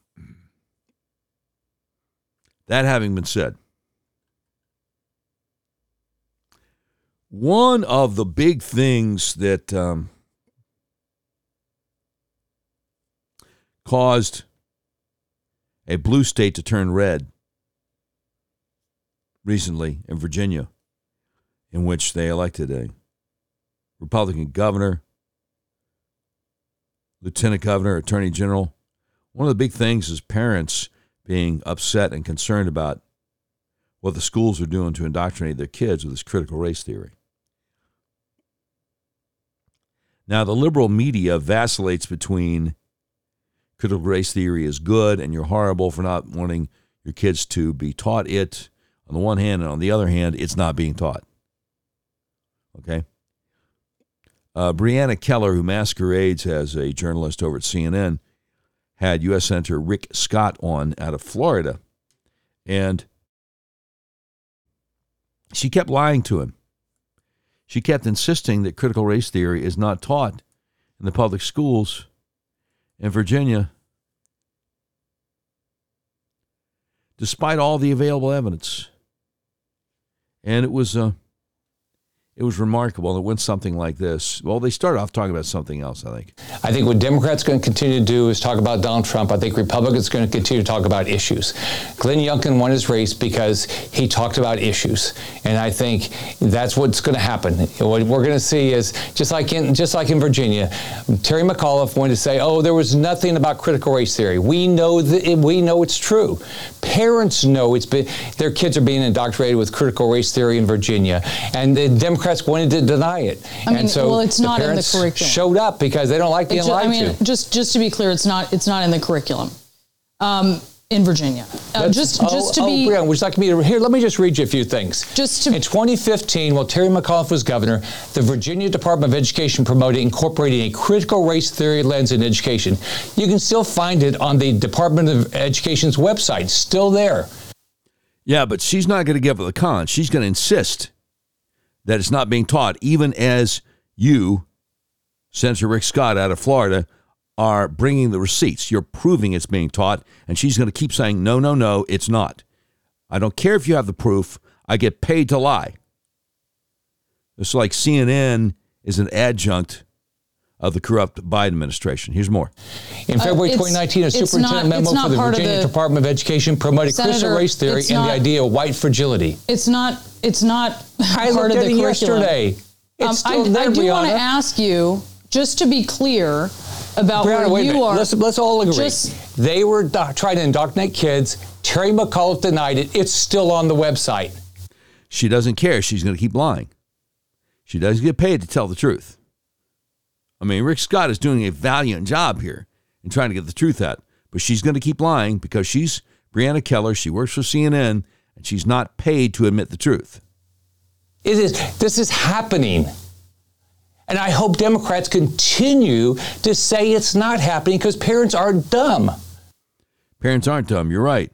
that having been said, one of the big things that um, caused a blue state to turn red recently in Virginia, in which they elected a Republican governor, lieutenant governor, attorney general. One of the big things is parents being upset and concerned about what the schools are doing to indoctrinate their kids with this critical race theory. Now, the liberal media vacillates between critical race theory is good and you're horrible for not wanting your kids to be taught it on the one hand, and on the other hand, it's not being taught. Okay? Uh, Brianna Keilar, who masquerades as a journalist over at CNN, had U.S. Senator Rick Scott on out of Florida, and she kept lying to him. She kept insisting that critical race theory is not taught in the public schools in Virginia, despite all the available evidence. And it was uh, it was remarkable. It went something like this. Well, they started off talking about something else, I think.
I think what Democrats are going to continue to do is talk about Donald Trump. I think Republicans are going to continue to talk about issues. Glenn Youngkin won his race because he talked about issues, and I think that's what's going to happen. What we're going to see is just like in just like in Virginia, Terry McAuliffe wanted to say, "Oh, there was nothing about critical race theory." We know that we know it's true. Parents know it's been their kids are being indoctrinated with critical race theory in Virginia, and the Democrats wanted to deny it.
I mean,
and so
well, it's not in the
parents
curriculum.
Showed up because they don't like being
It's ju-
lied
I mean,
to.
just just to be clear, it's not it's not in the curriculum um, in Virginia. Uh, just
oh,
just to
oh,
be
Brianna, would you like me to here? Let me just read you a few things.
Just to,
in 2015, while Terry McAuliffe was governor, the Virginia Department of Education promoted incorporating a critical race theory lens in education. You can still find it on the Department of Education's website. Still there.
Yeah, but she's not going to give up the con. She's going to insist that it's not being taught, even as you, Senator Rick Scott out of Florida, are bringing the receipts. You're proving it's being taught, and she's going to keep saying, no, no, no, it's not. I don't care if you have the proof. I get paid to lie. It's like CNN is an adjunct of the corrupt Biden administration. Here's more.
In February
Uh,
2019, a superintendent
not-
memo for the Virginia
the-
Department of Education promoted critical
Senator,
race theory
it's
and the idea of white fragility.
it's not it's not
I
part
looked
of
at
the
it
curriculum.
yesterday. It's
Um,
still
I,
there,
I do want to ask you, just to be clear, about
Brianna,
where you are.
Let's, let's all agree.
Just-
they were do- trying to indoctrinate kids. Terry McAuliffe denied it. It's still on the website.
She doesn't care. She's going to keep lying. She doesn't get paid to tell the truth. I mean, Rick Scott is doing a valiant job here in trying to get the truth out, but she's going to keep lying because she's Brianna Keilar. She works for CNN, and she's not paid to admit the truth.
It is. This is happening. And I hope Democrats continue to say it's not happening because parents are dumb.
Parents aren't dumb. You're right.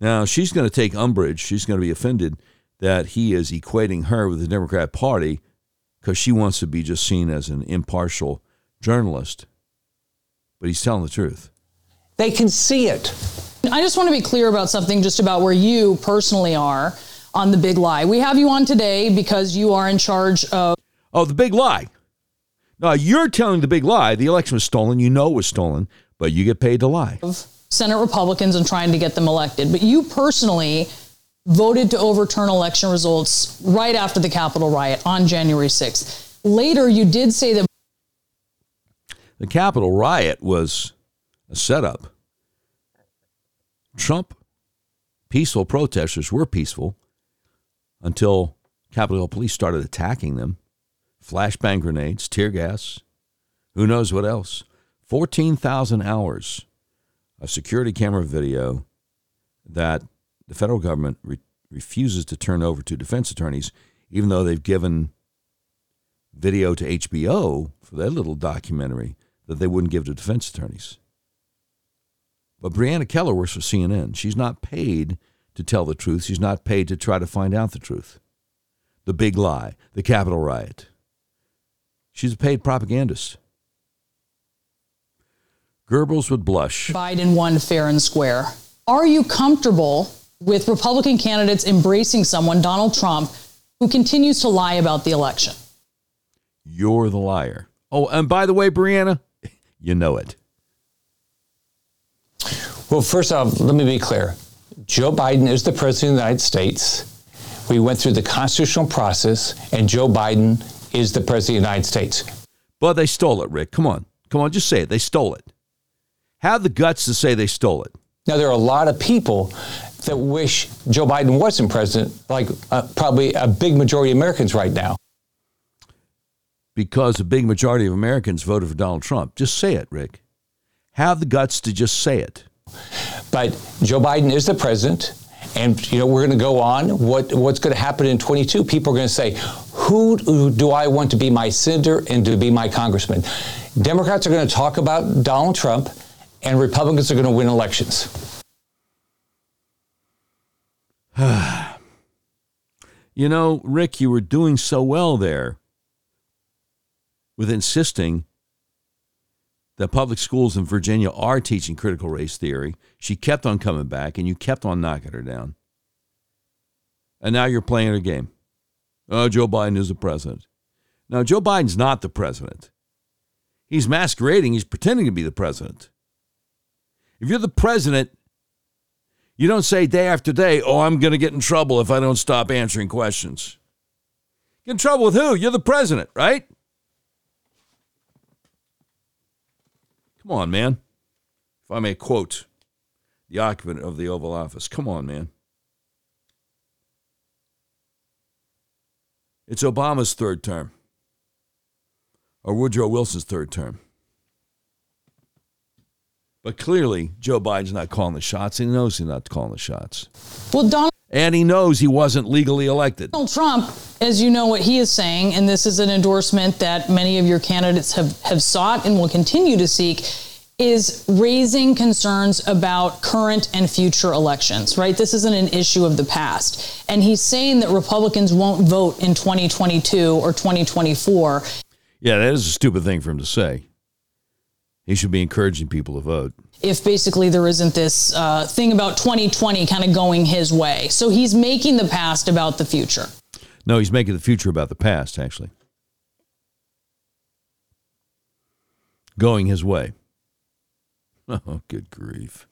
Now, she's going to take umbrage. She's going to be offended that he is equating her with the Democrat Party because she wants to be just seen as an impartial journalist. But he's telling the truth.
They can see it.
I just want to be clear about something just about where you personally are on the big lie. We have you on today because you are in charge of
Oh, the big lie. No, you're telling the big lie. The election was stolen. You know it was stolen, but you get paid to lie.
Senate Republicans and trying to get them elected. But you personally voted to overturn election results right after the Capitol riot on January 6th. Later, you did say that
The Capitol riot was a setup. Trump, peaceful protesters were peaceful until Capitol police started attacking them. Flashbang grenades, tear gas, who knows what else. 14,000 hours of security camera video that the federal government re- refuses to turn over to defense attorneys, even though they've given video to HBO for their little documentary that they wouldn't give to defense attorneys. But Brianna Keilar works for CNN. She's not paid to tell the truth. She's not paid to try to find out the truth. The big lie, the Capitol riot. She's a paid propagandist. Goebbels would blush.
Biden won fair and square. Are you comfortable with Republican candidates embracing someone, Donald Trump, who continues to lie about the election?
You're the liar. Oh, and by the way, Brianna, you know it.
Well, first off, let me be clear. Joe Biden is the president of the United States. We went through the constitutional process, and Joe Biden is the president of the United States.
But they stole it, Rick. Come on. Come on, just say it. They stole it. Have the guts to say they stole it.
Now, there are a lot of people that wish Joe Biden wasn't president, like uh, probably a big majority of Americans right now.
Because a big majority of Americans voted for Donald Trump. Just say it, Rick. Have the guts to just say it.
But Joe Biden is the president, and you know we're going to go on. What what's going to happen in 22? People are going to say, "Who do I want to be my senator and to be my congressman?" Democrats are going to talk about Donald Trump, and Republicans are going to win elections.
you know, Rick, you were doing so well there with insisting that public schools in Virginia are teaching critical race theory. She kept on coming back, and you kept on knocking her down. And now you're playing a game. Oh, Joe Biden is the president. Now, Joe Biden's not the president. He's masquerading, he's pretending to be the president. If you're the president, you don't say day after day, oh, I'm going to get in trouble if I don't stop answering questions. Get in trouble with who? You're the president, right? Come on, man. If I may quote the occupant of the Oval Office, come on, man. It's Obama's third term, or Woodrow Wilson's third term. But clearly, Joe Biden's not calling the shots. He knows he's not calling the shots.
Well, Donald.
And he knows he wasn't legally elected.
Donald Trump, as you know what he is saying, and this is an endorsement that many of your candidates have, have sought and will continue to seek, is raising concerns about current and future elections, right? This isn't an issue of the past. And he's saying that Republicans won't vote in 2022 or 2024.
Yeah, that is a stupid thing for him to say. He should be encouraging people to vote.
If basically there isn't this uh, thing about 2020 kind of going his way. So he's making the past about the future.
No, he's making the future about the past, actually. Going his way. Oh, good grief.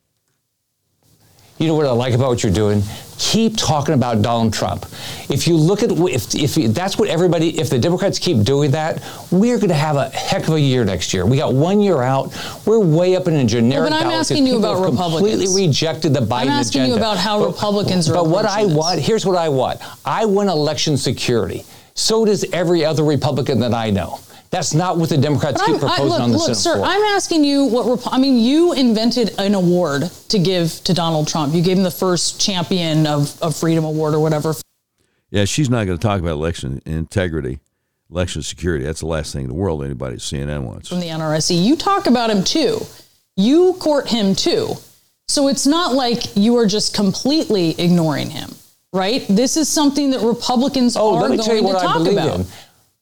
You know what I like about what you're doing? Keep talking about Donald Trump. If you look at if if that's what everybody, if the Democrats keep doing that, we're going to have a heck of a year next year. We got one year out. We're way up in a generic.
Well, but I'm asking you about Republicans.
Completely rejected the Biden
I'm asking you about how Republicans are
But what I want, here's what I want. I want election security. So does every other Republican that I know. That's not what the Democrats
But
keep
I'm- I-
proposing
look,
on the
look,
Senate
sir,
floor.
I'm asking you what. Rep- I mean, you invented an award to give to Donald Trump. You gave him the first champion of, of freedom award or whatever.
Yeah, she's not going to talk about election integrity, election security. That's the last thing in the world anybody at CNN wants.
from the NRSC. You talk about him too. You court him too. So it's not like you are just completely ignoring him, right? This is something that Republicans
Oh,
are going to talk about.
in.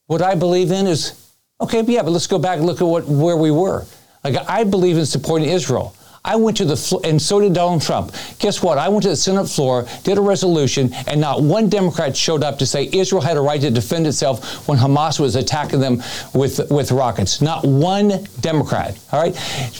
What I believe in is okay, yeah, but let's go back and look at what where we were. Like I believe in supporting Israel. I went to the flo- and so did Donald Trump. Guess what? I went to the Senate floor, did a resolution, and not one Democrat showed up to say Israel had a right to defend itself when Hamas was attacking them with with rockets. Not one Democrat. All right.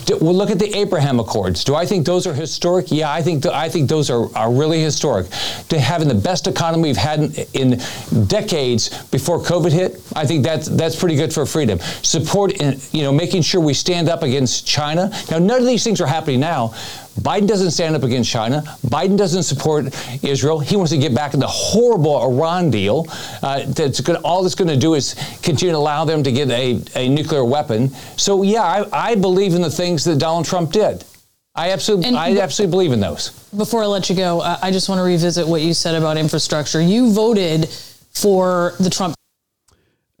D- We'll look at the Abraham Accords. Do I think those are historic? Yeah, I think th- I think those are, are really historic. To having the best economy we've had in, in decades before COVID hit, I think that's that's pretty good for freedom. Support, in, you know, making sure we stand up against China. Now, none of these things are happening now. Biden doesn't stand up against China. Biden doesn't support Israel. He wants to get back in the horrible Iran deal. Uh, that's going all that's going to do is continue to allow them to get a, a nuclear weapon. So yeah, I, I believe in the things that Donald Trump did. I absolutely,
And-
I absolutely believe in those.
Before I let you go, I I just want to revisit what you said about infrastructure. You voted for the Trump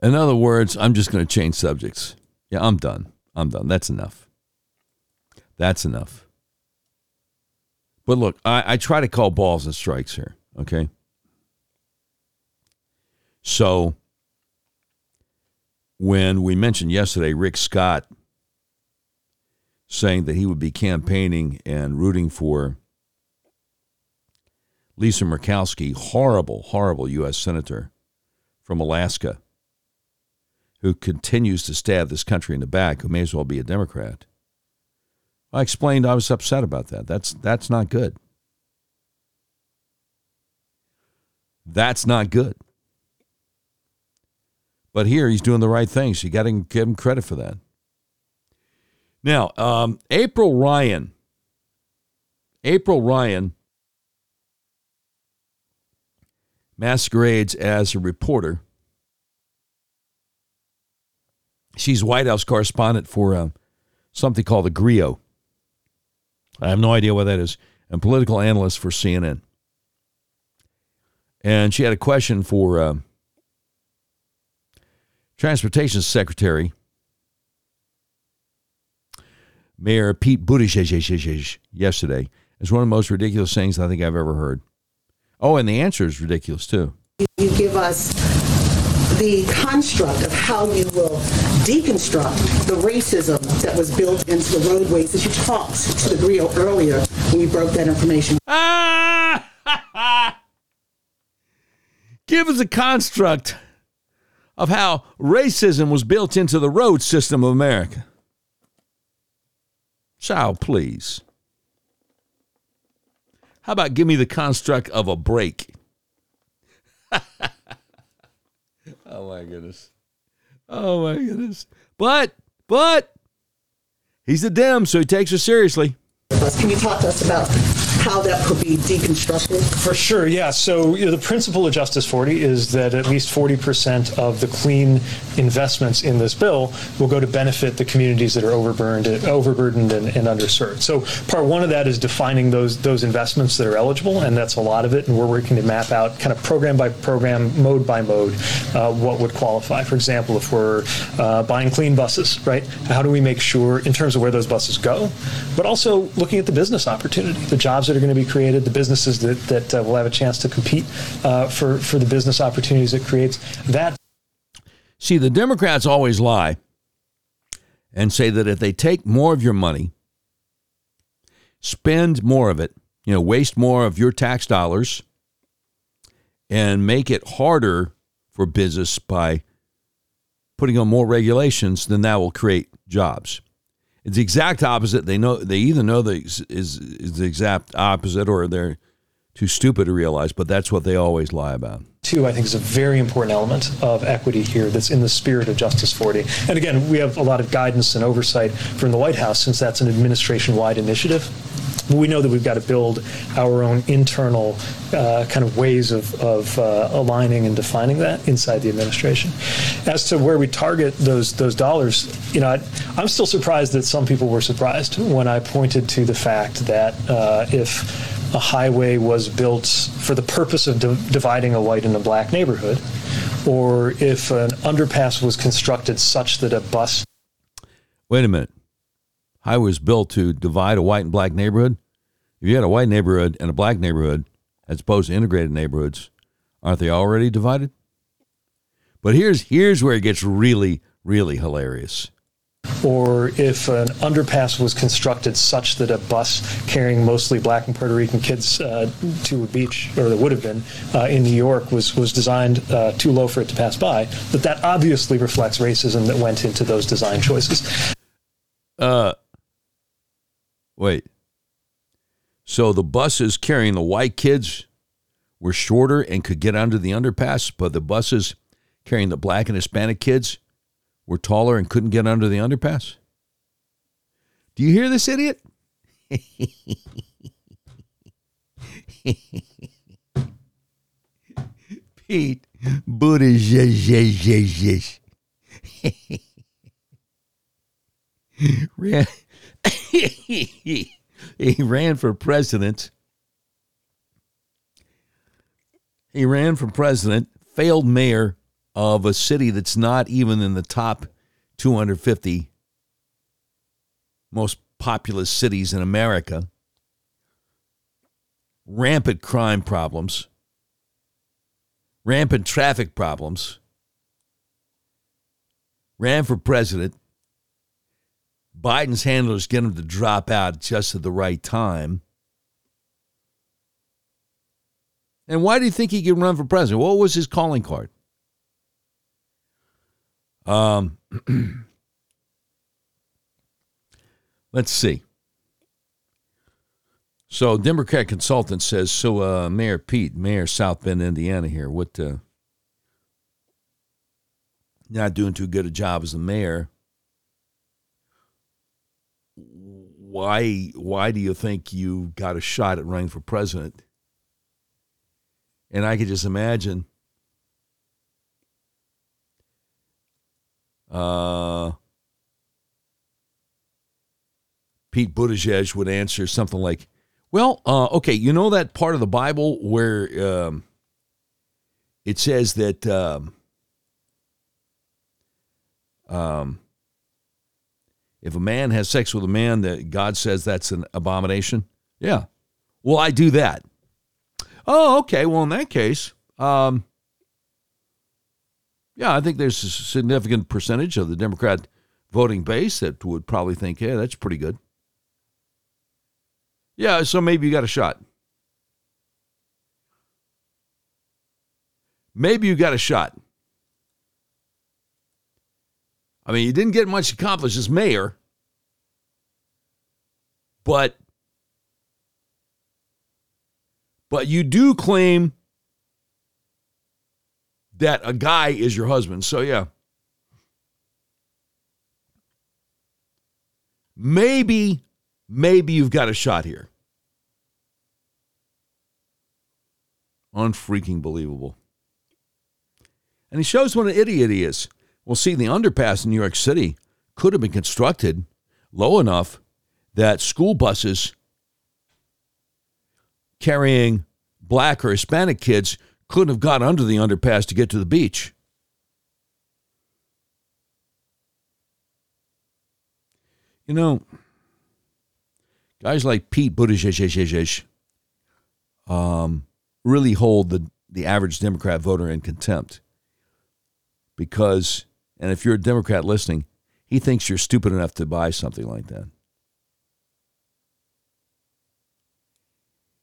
In other words, I'm just going to change subjects. Yeah, I'm done. I'm done. That's enough. That's enough. But look, I, I try to call balls and strikes here, okay? So when we mentioned yesterday Rick Scott saying that he would be campaigning and rooting for Lisa Murkowski, horrible, horrible U.S. Senator from Alaska, who continues to stab this country in the back, who may as well be a Democrat. I explained I was upset about that. That's that's not good. That's not good. But here he's doing the right thing, so You got to give him credit for that. Now, um, April Ryan. April Ryan masquerades as a reporter. She's White House correspondent for uh, something called the GRIO. I have no idea what that is. And political analyst for CNN. And she had a question for uh, Transportation Secretary Mayor Pete Buttigieg yesterday. It's one of the most ridiculous things I think I've ever heard. Oh, and the answer is ridiculous too.
You give us the construct of how you will deconstruct the racism that was built into the roadways that you talked to the Grio earlier when you broke that information. Ah!
Give us a construct of how racism was built into the road system of America. Child, please. How about give me the construct of a break? oh my goodness. Oh my goodness. But, but, he's a Dem, so he takes her seriously.
Can you talk to us about how that could be deconstructed?
For sure, yeah. So you know, the principle of Justice 40 is that at least 40% of the clean investments in this bill will go to benefit the communities that are overburdened, overburdened and, and underserved. So part one of that is defining those those investments that are eligible, and that's a lot of it. And we're working to map out kind of program by program, mode by mode, uh, what would qualify. For example, if we're uh, buying clean buses, right? How do we make sure in terms of where those buses go, but also looking at the business opportunity, the jobs that are going to be created, the businesses that, that uh, will have a chance to compete uh, for, for the business opportunities it creates. That
See, the Democrats always lie and say that if they take more of your money, spend more of it, you know, waste more of your tax dollars, and make it harder for business by putting on more regulations, then that will create jobs. It's the exact opposite. They know they either know the is, is the exact opposite or they're too stupid to realize, but that's what they always lie about.
Two, I think, is a very important element of equity here that's in the spirit of Justice 40. And again, we have a lot of guidance and oversight from the White House since that's an administration wide initiative. We know that we've got to build our own internal uh, kind of ways of, of uh, aligning and defining that inside the administration. As to where we target those those dollars, you know, I, I'm still surprised that some people were surprised when I pointed to the fact that uh, if a highway was built for the purpose of di- dividing a white and a black neighborhood, or if an underpass was constructed such that a bus.
Wait a minute. Highway was built to divide a white and black neighborhood. If you had a white neighborhood and a black neighborhood, as opposed to integrated neighborhoods, aren't they already divided? But here's here's where it gets really, really hilarious
or if an underpass was constructed such that a bus carrying mostly black and Puerto Rican kids uh, to a beach, or there would have been uh, in New York, was was designed uh, too low for it to pass by, that that obviously reflects racism that went into those design choices.
Wait. So the buses carrying the white kids were shorter and could get under the underpass, but the buses carrying the black and Hispanic kids were taller and couldn't get under the underpass? Do you hear this idiot? Pete Buttigieg ran, he ran for president. He ran for president, failed mayor, of a city that's not even in the top 250 most populous cities in America, rampant crime problems, rampant traffic problems, ran for president. Biden's handlers get him to drop out just at the right time. And why do you think he could run for president? What was his calling card? Um, let's see. So, Democrat consultant says, so uh, Mayor Pete, Mayor South Bend, Indiana, here, what, uh, not doing too good a job as a mayor. Why, why do you think you got a shot at running for president? And I could just imagine Uh, Pete Buttigieg would answer something like, "Well, uh, okay, you know that part of the Bible where um, it says that um, um, if a man has sex with a man, that God says that's an abomination." Yeah. Well, I do that. Oh, okay. Well, in that case, um, yeah, I think there's a significant percentage of the Democrat voting base that would probably think, yeah, that's pretty good. Yeah, so maybe you got a shot. Maybe you got a shot. I mean, you didn't get much accomplished as mayor, but but you do claim that a guy is your husband. So, yeah. Maybe, maybe you've got a shot here. Unfreaking believable. And he shows what an idiot he is. Well, see, the underpass in New York City could have been constructed low enough that school buses carrying black or Hispanic kids couldn't have got under the underpass to get to the beach. You know, guys like Pete Buttigieg um, really hold the, the average Democrat voter in contempt because, and if you're a Democrat listening, he thinks you're stupid enough to buy something like that.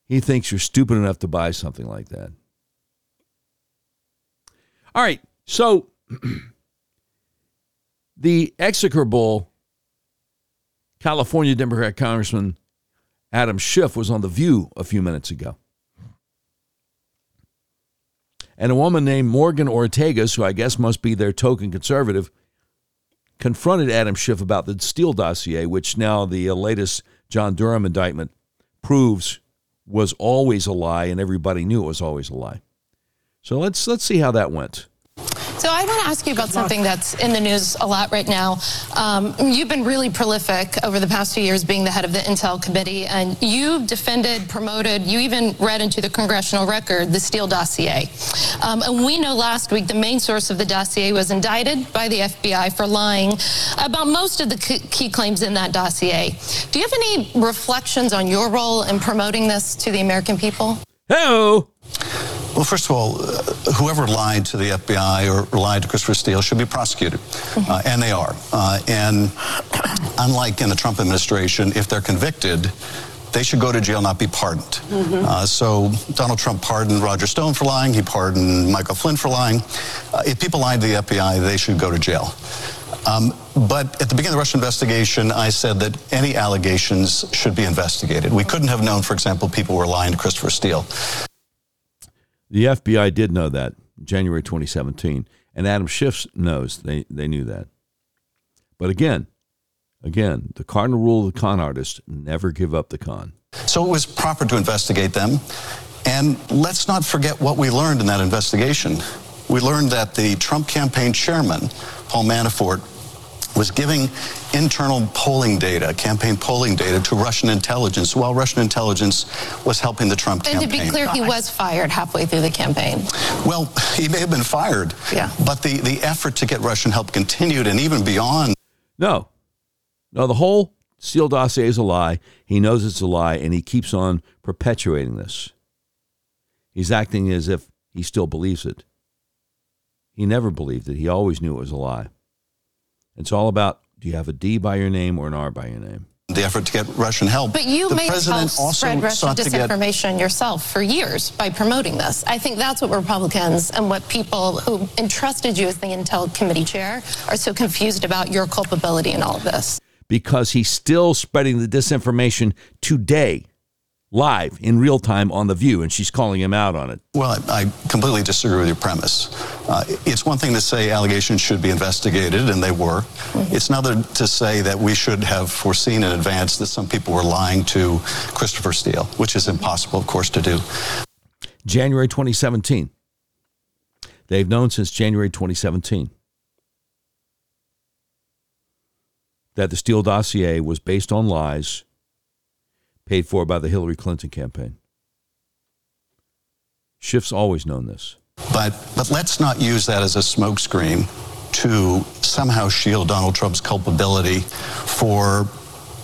He thinks you're stupid enough to buy something like that. All right. So the execrable California Democrat Congressman Adam Schiff was on The View a few minutes ago. And a woman named Morgan Ortagus, who I guess must be their token conservative, confronted Adam Schiff about the Steele dossier, which now the uh, latest John Durham indictment proves was always a lie, and everybody knew it was always a lie. So let's let's see how that went.
So I want to ask you about something that's in the news a lot right now. Um, you've been really prolific over the past few years being the head of the Intel Committee, and you've defended, promoted, you even read into the congressional record the Steele dossier. Um, and we know last week the main source of the dossier was indicted by the FBI for lying about most of the key claims in that dossier. Do you have any reflections on your role in promoting this to the American people?
Hello.
Well, first of all, uh, whoever lied to the FBI or lied to Christopher Steele should be prosecuted, mm-hmm. uh, and they are. Uh, and unlike in the Trump administration, if they're convicted, they should go to jail, not be pardoned. Mm-hmm. Uh, so Donald Trump pardoned Roger Stone for lying. He pardoned Michael Flynn for lying. Uh, if people lied to the FBI, they should go to jail. Um, but at the beginning of the Russia investigation, I said that any allegations should be investigated. We couldn't have known, for example, people were lying to Christopher Steele.
The FBI did know that January 2017, and Adam Schiff knows they, they knew that. But again, again, the cardinal rule of the con artist never give up the con.
So it was proper to investigate them. And let's not forget what we learned in that investigation. We learned that the Trump campaign chairman, Paul Manafort, was giving internal polling data, campaign polling data to Russian intelligence while Russian intelligence was helping the Trump
and
campaign.
And to be clear, he was fired halfway through the campaign.
Well, he may have been fired,
yeah.
but the, the effort to get Russian help continued and even beyond.
No. No, the whole Steele dossier is a lie. He knows it's a lie, and he keeps on perpetuating this. He's acting as if he still believes it. He never believed it. He always knew it was a lie. It's all about do you have a D by your name or an R by your name?
The effort to get Russian help.
But you
the
made
president
help spread Russian disinformation get... yourself for years by promoting this. I think that's what Republicans and what people who entrusted you as the Intel Committee chair are so confused about your culpability in all of this.
Because he's still spreading the disinformation today live in real time on The View, and she's calling him out on it.
Well, I, I completely disagree with your premise. Uh, it's one thing to say allegations should be investigated, and they were. Mm-hmm. It's another to say that we should have foreseen in advance that some people were lying to Christopher Steele, which is impossible, of course, to do.
January 2017. They've known since January 2017 that the Steele dossier was based on lies paid for by the Hillary Clinton campaign. Schiff's always known this.
But, but let's not use that as a smokescreen to somehow shield Donald Trump's culpability for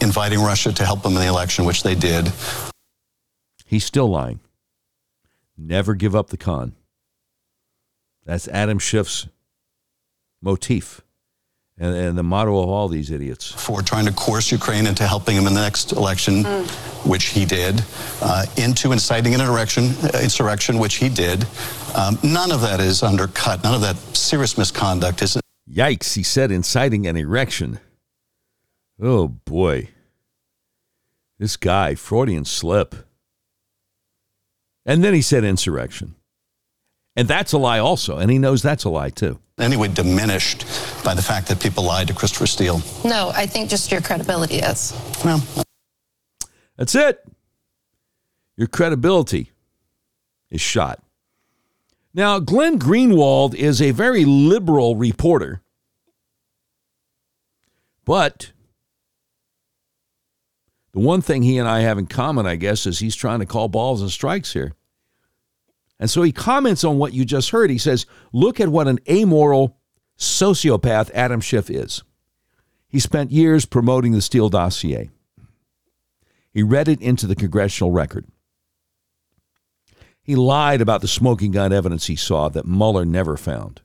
inviting Russia to help him in the election, which they did.
He's still lying. Never give up the con. That's Adam Schiff's motif and, and the motto of all these idiots.
For trying to coerce Ukraine into helping him in the next election, mm. which he did, uh, into inciting an insurrection, uh, insurrection, which he did. Um, none of that is undercut. None of that serious misconduct is.
Yikes, he said inciting an erection. Oh boy. This guy, Freudian slip. And then he said insurrection. And that's a lie also. And he knows that's a lie too.
Anyway, diminished by the fact that people lied to Christopher Steele.
No, I think just your credibility is.
Well,
that's it. Your credibility is shot. Now, Glenn Greenwald is a very liberal reporter, but the one thing he and I have in common, I guess, is he's trying to call balls and strikes here. And so he comments on what you just heard. He says, Look at what an amoral sociopath Adam Schiff is. He spent years promoting the Steele dossier. He read it into the congressional record. He lied about the smoking gun evidence he saw that Mueller never found.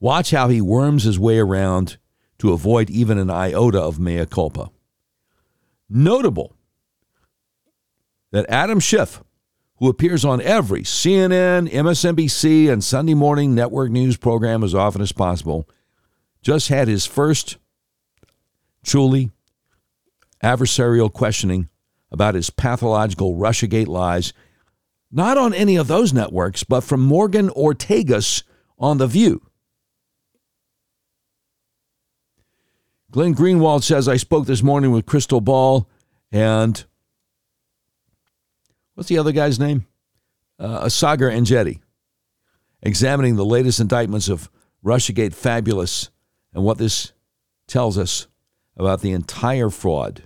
Watch how he worms his way around to avoid even an iota of mea culpa. Notable that Adam Schiff who appears on every CNN, MSNBC, and Sunday morning network news program as often as possible, just had his first truly adversarial questioning about his pathological Russiagate lies, not on any of those networks, but from Morgan Ortagus on The View. Glenn Greenwald says, I spoke this morning with Krystal Ball and what's the other guy's name? Uh, Enjeti, examining the latest indictments of Russiagate Fabulous and what this tells us about the entire fraud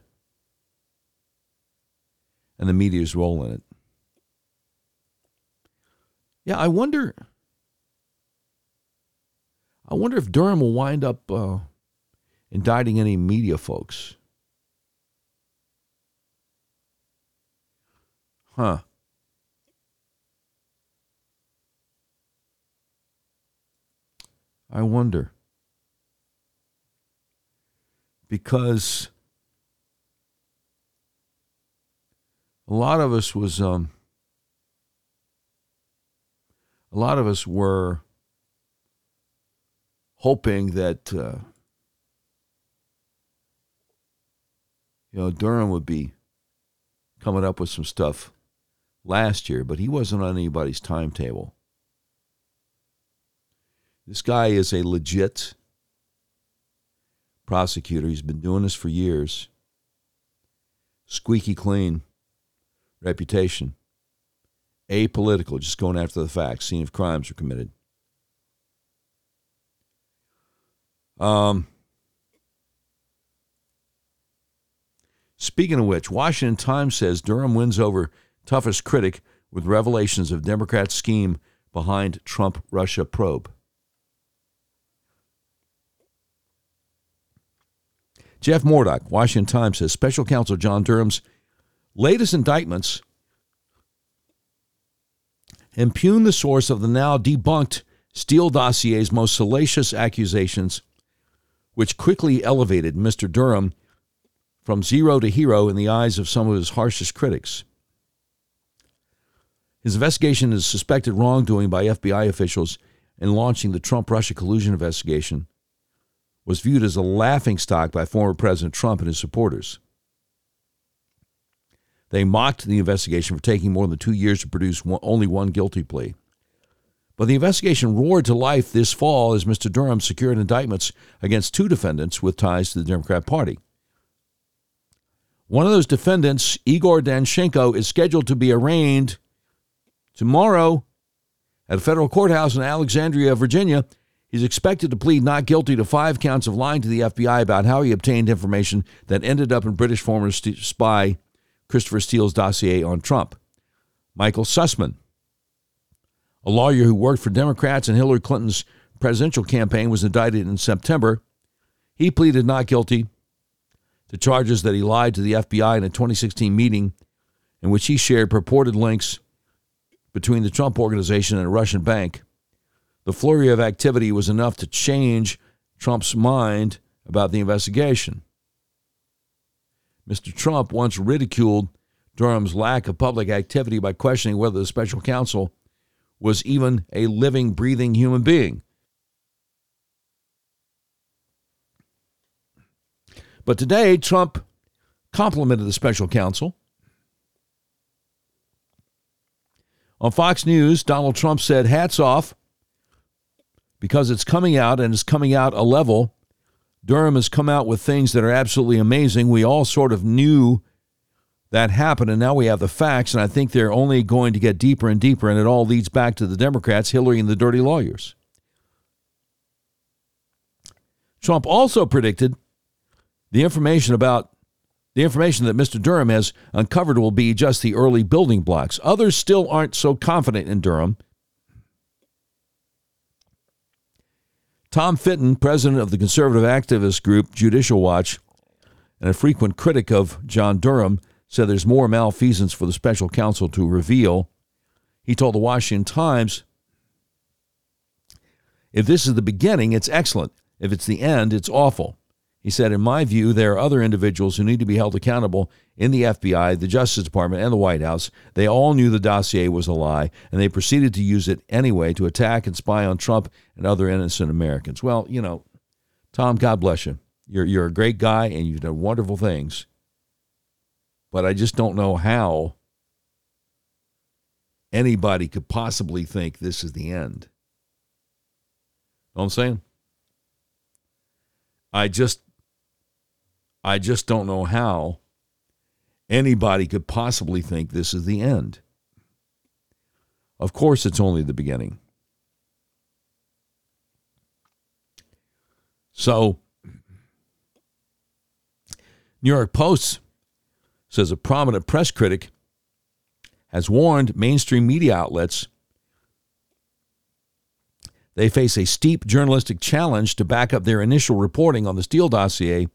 and the media's role in it. Yeah, I wonder. I wonder if Durham will wind up uh, indicting any media folks. Huh. I wonder. Because a lot of us was um, a lot of us were hoping that uh, you know Durham would be coming up with some stuff last year, but he wasn't on anybody's timetable. This guy is a legit prosecutor. He's been doing this for years. Squeaky clean reputation. Apolitical, just going after the facts, seeing if crimes are committed. Um, speaking of which, Washington Times says Durham wins over toughest critic with revelations of Democrat scheme behind Trump Russia probe. Jeff Mordock, Washington Times says special counsel John Durham's latest indictments impugn the source of the now debunked Steele dossier's most salacious accusations, which quickly elevated Mr. Durham from zero to hero in the eyes of some of his harshest critics. His investigation into suspected wrongdoing by FBI officials in launching the Trump Russia collusion investigation was viewed as a laughingstock by former President Trump and his supporters. They mocked the investigation for taking more than two years to produce one, only one guilty plea. But the investigation roared to life this fall as Mr. Durham secured indictments against two defendants with ties to the Democrat Party. One of those defendants, Igor Danchenko, is scheduled to be arraigned tomorrow at a federal courthouse in Alexandria, Virginia. He's expected to plead not guilty to five counts of lying to the FBI about how he obtained information that ended up in British former spy Christopher Steele's dossier on Trump. Michael Sussmann, a lawyer who worked for Democrats in Hillary Clinton's presidential campaign, was indicted in September. He pleaded not guilty to charges that he lied to the FBI in a 2016 meeting in which he shared purported links between the Trump organization and a Russian bank. The flurry of activity was enough to change Trump's mind about the investigation. Mr. Trump once ridiculed Durham's lack of public activity by questioning whether the special counsel was even a living, breathing human being. But today, Trump complimented the special counsel. On Fox News, Donald Trump said, Hats off, because it's coming out and it's coming out a level Durham has come out with things that are absolutely amazing. We all sort of knew that happened, and now we have the facts, and I think they're only going to get deeper and deeper, and it all leads back to the Democrats, Hillary, and the dirty lawyers. Trump also predicted the information about the information that Mr. Durham has uncovered will be just the early building blocks. Others still aren't so confident in Durham Tom Fitton, president of the conservative activist group Judicial Watch and a frequent critic of John Durham, said there's more malfeasance for the special counsel to reveal. He told the Washington Times if this is the beginning, it's excellent. If it's the end, it's awful. He said, In my view, there are other individuals who need to be held accountable in the FBI, the Justice Department, and the White House. They all knew the dossier was a lie, and they proceeded to use it anyway to attack and spy on Trump and other innocent Americans. Well, you know, Tom, God bless you. You're you're a great guy and you've done wonderful things. But I just don't know how anybody could possibly think this is the end. Know what I'm saying? I just I just don't know how anybody could possibly think this is the end. Of course it's only the beginning. So New York Post says a prominent press critic has warned mainstream media outlets they face a steep journalistic challenge to back up their initial reporting on the Steele dossier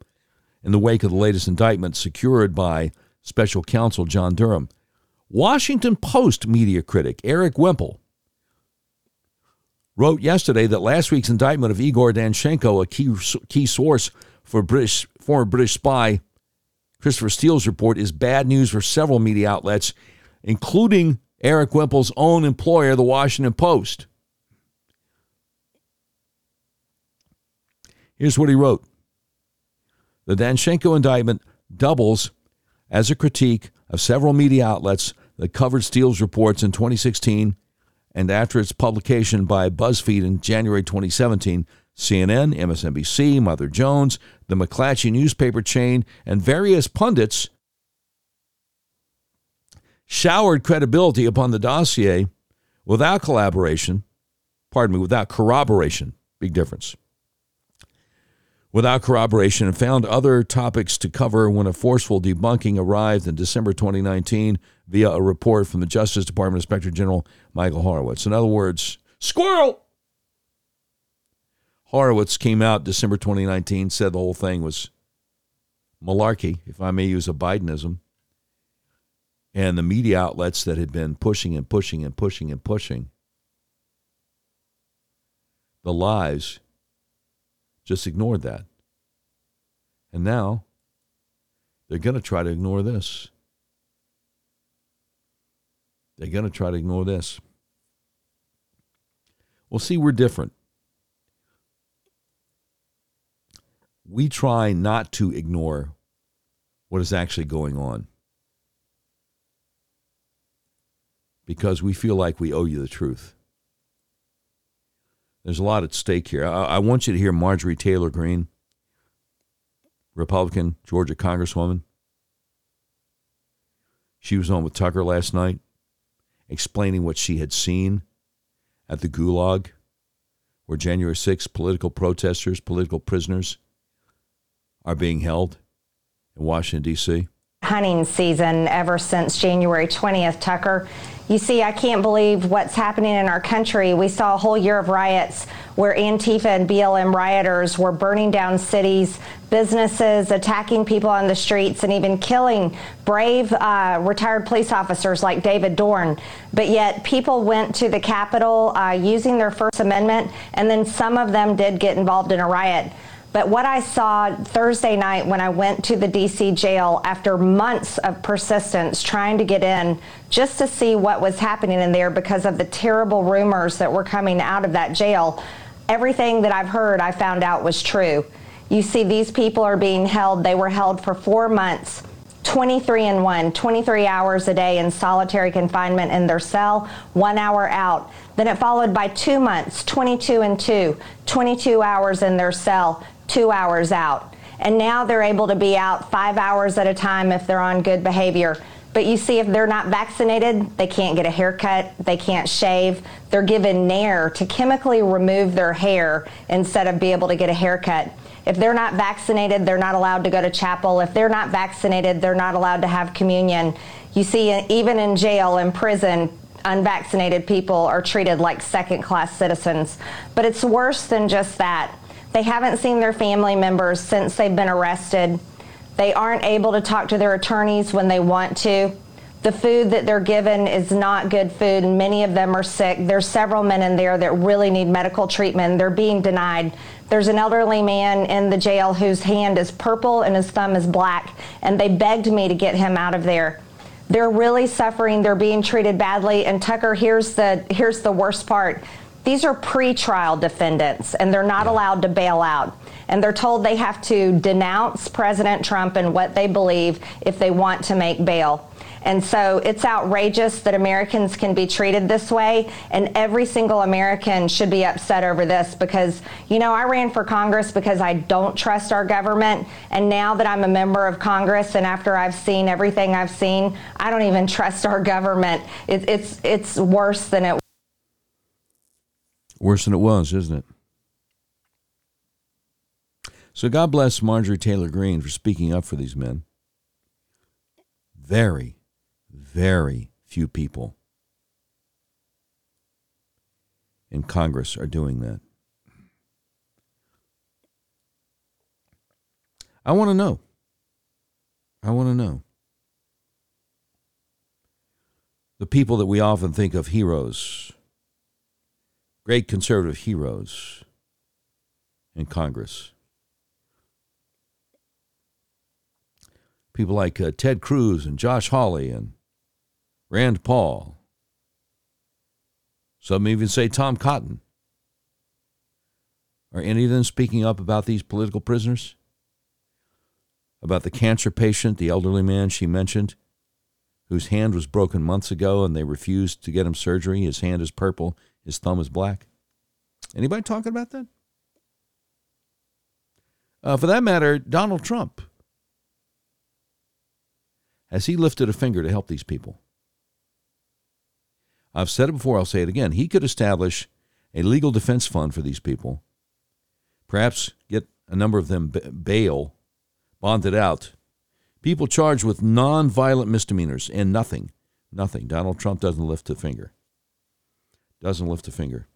in the wake of the latest indictment secured by special counsel John Durham. Washington Post media critic Erik Wemple wrote yesterday that last week's indictment of Igor Danchenko, a key, key source for British, former British spy Christopher Steele's report, is bad news for several media outlets, including Erik Wemple's own employer, the Washington Post. Here's what he wrote The Danchenko indictment doubles as a critique of several media outlets that covered Steele's reports in 2016 and after its publication by BuzzFeed in January 2017. CNN, MSNBC, Mother Jones, the McClatchy newspaper chain, and various pundits showered credibility upon the dossier without collaboration, pardon me, without corroboration. Big difference without corroboration and found other topics to cover when a forceful debunking arrived in December 2019 via a report from the Justice Department Inspector General Michael Horowitz. In other words, squirrel! Horowitz came out December 2019, said the whole thing was malarkey, if I may use a Bidenism. And the media outlets that had been pushing and pushing and pushing and pushing the lies just ignored that. And now they're going to try to ignore this. They're going to try to ignore this. Well, see, we're different. We try not to ignore what is actually going on because we feel like we owe you the truth. There's a lot at stake here. I, I want you to hear Marjorie Taylor Greene, Republican, Georgia Congresswoman. She was on with Tucker last night explaining what she had seen at the Gulag, where January 6th political protesters, political prisoners are being held in Washington, D.C.
Hunting season ever since January 20th, Tucker. You see, I can't believe what's happening in our country. We saw a whole year of riots where Antifa and BLM rioters were burning down cities, businesses, attacking people on the streets, and even killing brave uh, retired police officers like David Dorn. But yet, people went to the Capitol uh, using their First Amendment, and then some of them did get involved in a riot. But what I saw Thursday night when I went to the DC jail after months of persistence trying to get in just to see what was happening in there because of the terrible rumors that were coming out of that jail, everything that I've heard I found out was true. You see, these people are being held, they were held for four months. 23 and 1, 23 hours a day in solitary confinement in their cell, one hour out. Then it followed by two months, 22 and 2, 22 hours in their cell, two hours out. And now they're able to be out five hours at a time if they're on good behavior. But you see, if they're not vaccinated, they can't get a haircut, they can't shave. They're given Nair to chemically remove their hair instead of be able to get a haircut. If they're not vaccinated, they're not allowed to go to chapel. If they're not vaccinated, they're not allowed to have communion. You see, even in jail, in prison, unvaccinated people are treated like second class citizens. But it's worse than just that. They haven't seen their family members since they've been arrested. They aren't able to talk to their attorneys when they want to. The food that they're given is not good food, and many of them are sick. There's several men in there that really need medical treatment. They're being denied. There's an elderly man in the jail whose hand is purple and his thumb is black, and they begged me to get him out of there. They're really suffering. They're being treated badly. And Tucker, here's the here's the worst part. These are pre-trial defendants, and they're not allowed to bail out. And they're told they have to denounce President Trump and what they believe if they want to make bail. And so it's outrageous that Americans can be treated this way. And every single American should be upset over this because, you know, I ran for Congress because I don't trust our government. And now that I'm a member of Congress and after I've seen everything I've seen, I don't even trust our government. It, it's, it's worse than it
Worse than it was, isn't it? So God bless Marjorie Taylor Greene for speaking up for these men. Very, very few people in Congress are doing that. I want to know. I want to know. The people that we often think of heroes great conservative heroes in Congress. People like uh, Ted Cruz and Josh Hawley and Rand Paul. Some even say Tom Cotton. Are any of them speaking up about these political prisoners? About the cancer patient, the elderly man she mentioned, whose hand was broken months ago and they refused to get him surgery? His hand is purple his thumb is black. Anybody talking about that? Uh, for that matter, Donald Trump. Has he lifted a finger to help these people? I've said it before, I'll say it again. He could establish a legal defense fund for these people, perhaps get a number of them bail, bonded out. People charged with non-violent misdemeanors and nothing, nothing. Donald Trump doesn't lift a finger doesn't lift a finger.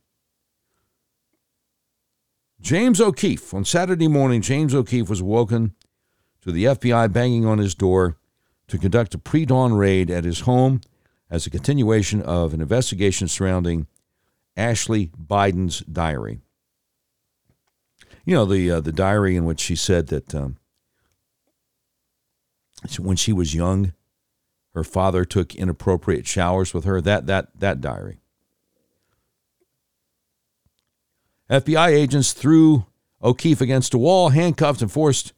James O'Keefe. On Saturday morning, James O'Keefe was woken to the FBI banging on his door to conduct a pre dawn raid at his home as a continuation of an investigation surrounding Ashley Biden's diary. You know, the, uh, the diary in which she said that um, when she was young, her father took inappropriate showers with her. That, that, that diary. FBI agents threw O'Keefe against a wall, handcuffed, and forced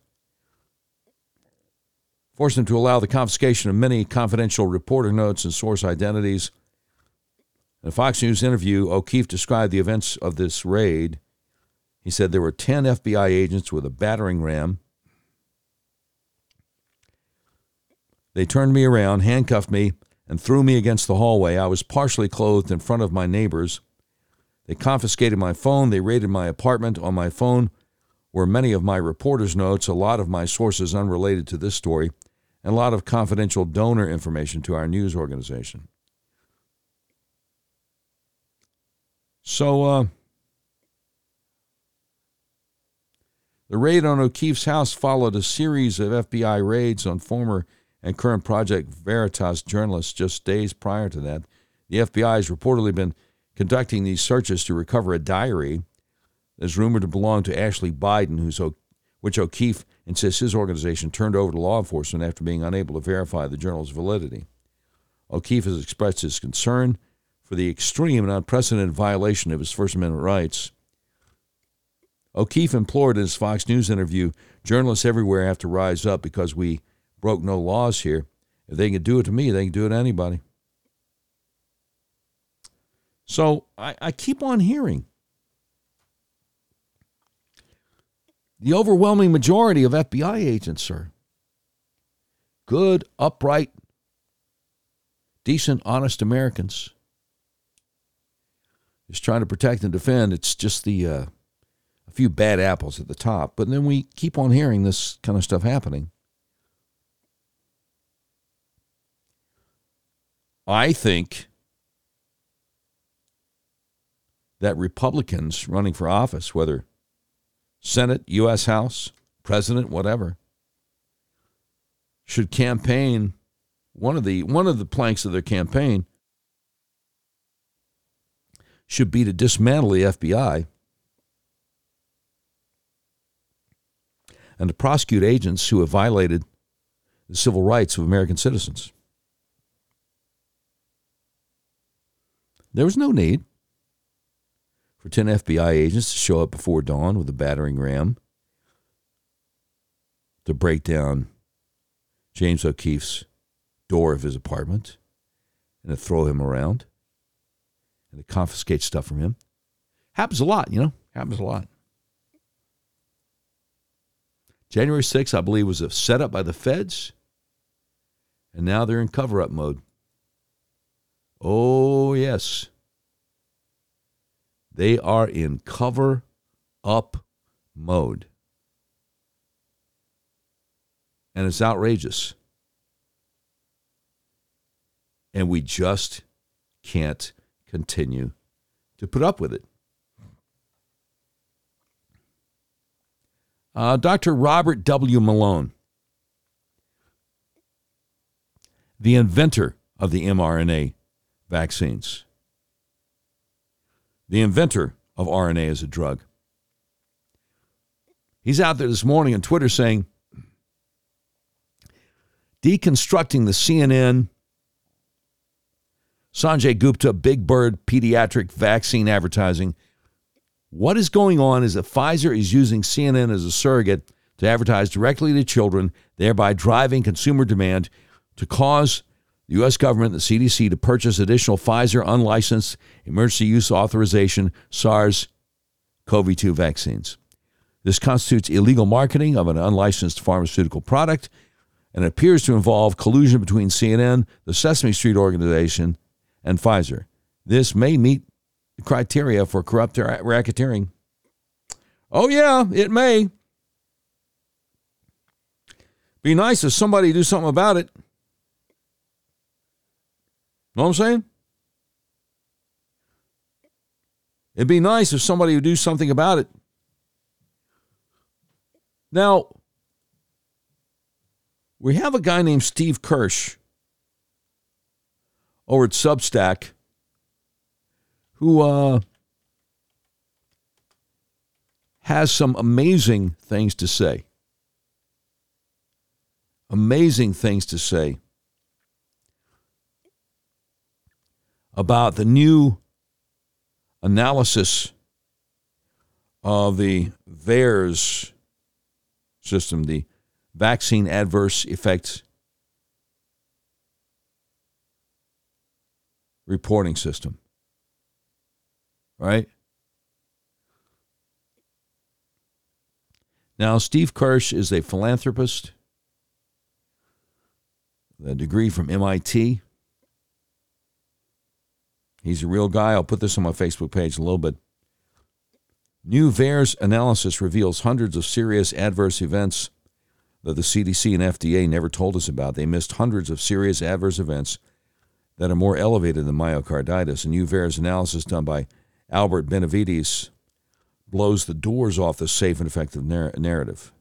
forced him to allow the confiscation of many confidential reporter notes and source identities. In a Fox News interview, O'Keefe described the events of this raid. He said there were 10 FBI agents with a battering ram. They turned me around, handcuffed me, and threw me against the hallway. I was partially clothed in front of my neighbors. They confiscated my phone. They raided my apartment. On my phone were many of my reporter's notes, a lot of my sources unrelated to this story, and a lot of confidential donor information to our news organization. So, uh, the raid on O'Keefe's house followed a series of FBI raids on former and current Project Veritas journalists just days prior to that. The FBI has reportedly been conducting these searches to recover a diary that's rumored to belong to Ashley Biden, who's which O'Keefe insists his organization turned over to law enforcement after being unable to verify the journal's validity. O'Keefe has expressed his concern for the extreme and unprecedented violation of his First Amendment rights. O'Keefe implored in his Fox News interview journalists everywhere have to rise up because we broke no laws here. If they can do it to me, they can do it to anybody. So I, I keep on hearing the overwhelming majority of FBI agents are good, upright, decent, honest Americans. Just trying to protect and defend. It's just the uh, a few bad apples at the top. But then we keep on hearing this kind of stuff happening. I think that Republicans running for office, whether Senate, U.S. House, President, whatever, should campaign one of the one of the planks of their campaign should be to dismantle the FBI and to prosecute agents who have violated the civil rights of American citizens. There was no need. For 10 FBI agents to show up before dawn with a battering ram to break down James O'Keefe's door of his apartment and to throw him around and to confiscate stuff from him. Happens a lot, you know, happens a lot. January 6th, I believe, was a setup by the feds, and now they're in cover up mode. Oh, yes. They are in cover up mode. And it's outrageous. And we just can't continue to put up with it. Uh, Dr. Robert W. Malone, the inventor of the mRNA vaccines, the inventor of RNA as a drug. He's out there this morning on Twitter saying, deconstructing the CNN Sanjay Gupta Big Bird pediatric vaccine advertising what is going on is that Pfizer is using CNN as a surrogate to advertise directly to children, thereby driving consumer demand to cause the U.S. government, the CDC, to purchase additional Pfizer unlicensed emergency use authorization SARS CoV 2 vaccines. This constitutes illegal marketing of an unlicensed pharmaceutical product and appears to involve collusion between CNN, the Sesame Street organization, and Pfizer. This may meet criteria for corrupt racketeering. Oh, yeah, it may. Be nice if somebody do something about it. Know what I'm saying? It'd be nice if somebody would do something about it. Now, we have a guy named Steve Kirsch over at Substack who uh, has some amazing things to say. Amazing things to say about the new analysis of the VAERS system, the vaccine adverse effects reporting system right? Now, Steve Kirsch is a philanthropist, a degree from MIT. He's a real guy. I'll put this on my Facebook page a little bit. New VAERS analysis reveals hundreds of serious adverse events that the CDC and FDA never told us about. They missed hundreds of serious adverse events that are more elevated than myocarditis. A new VAERS analysis done by Albert Benavides blows the doors off the safe and effective narr- narrative.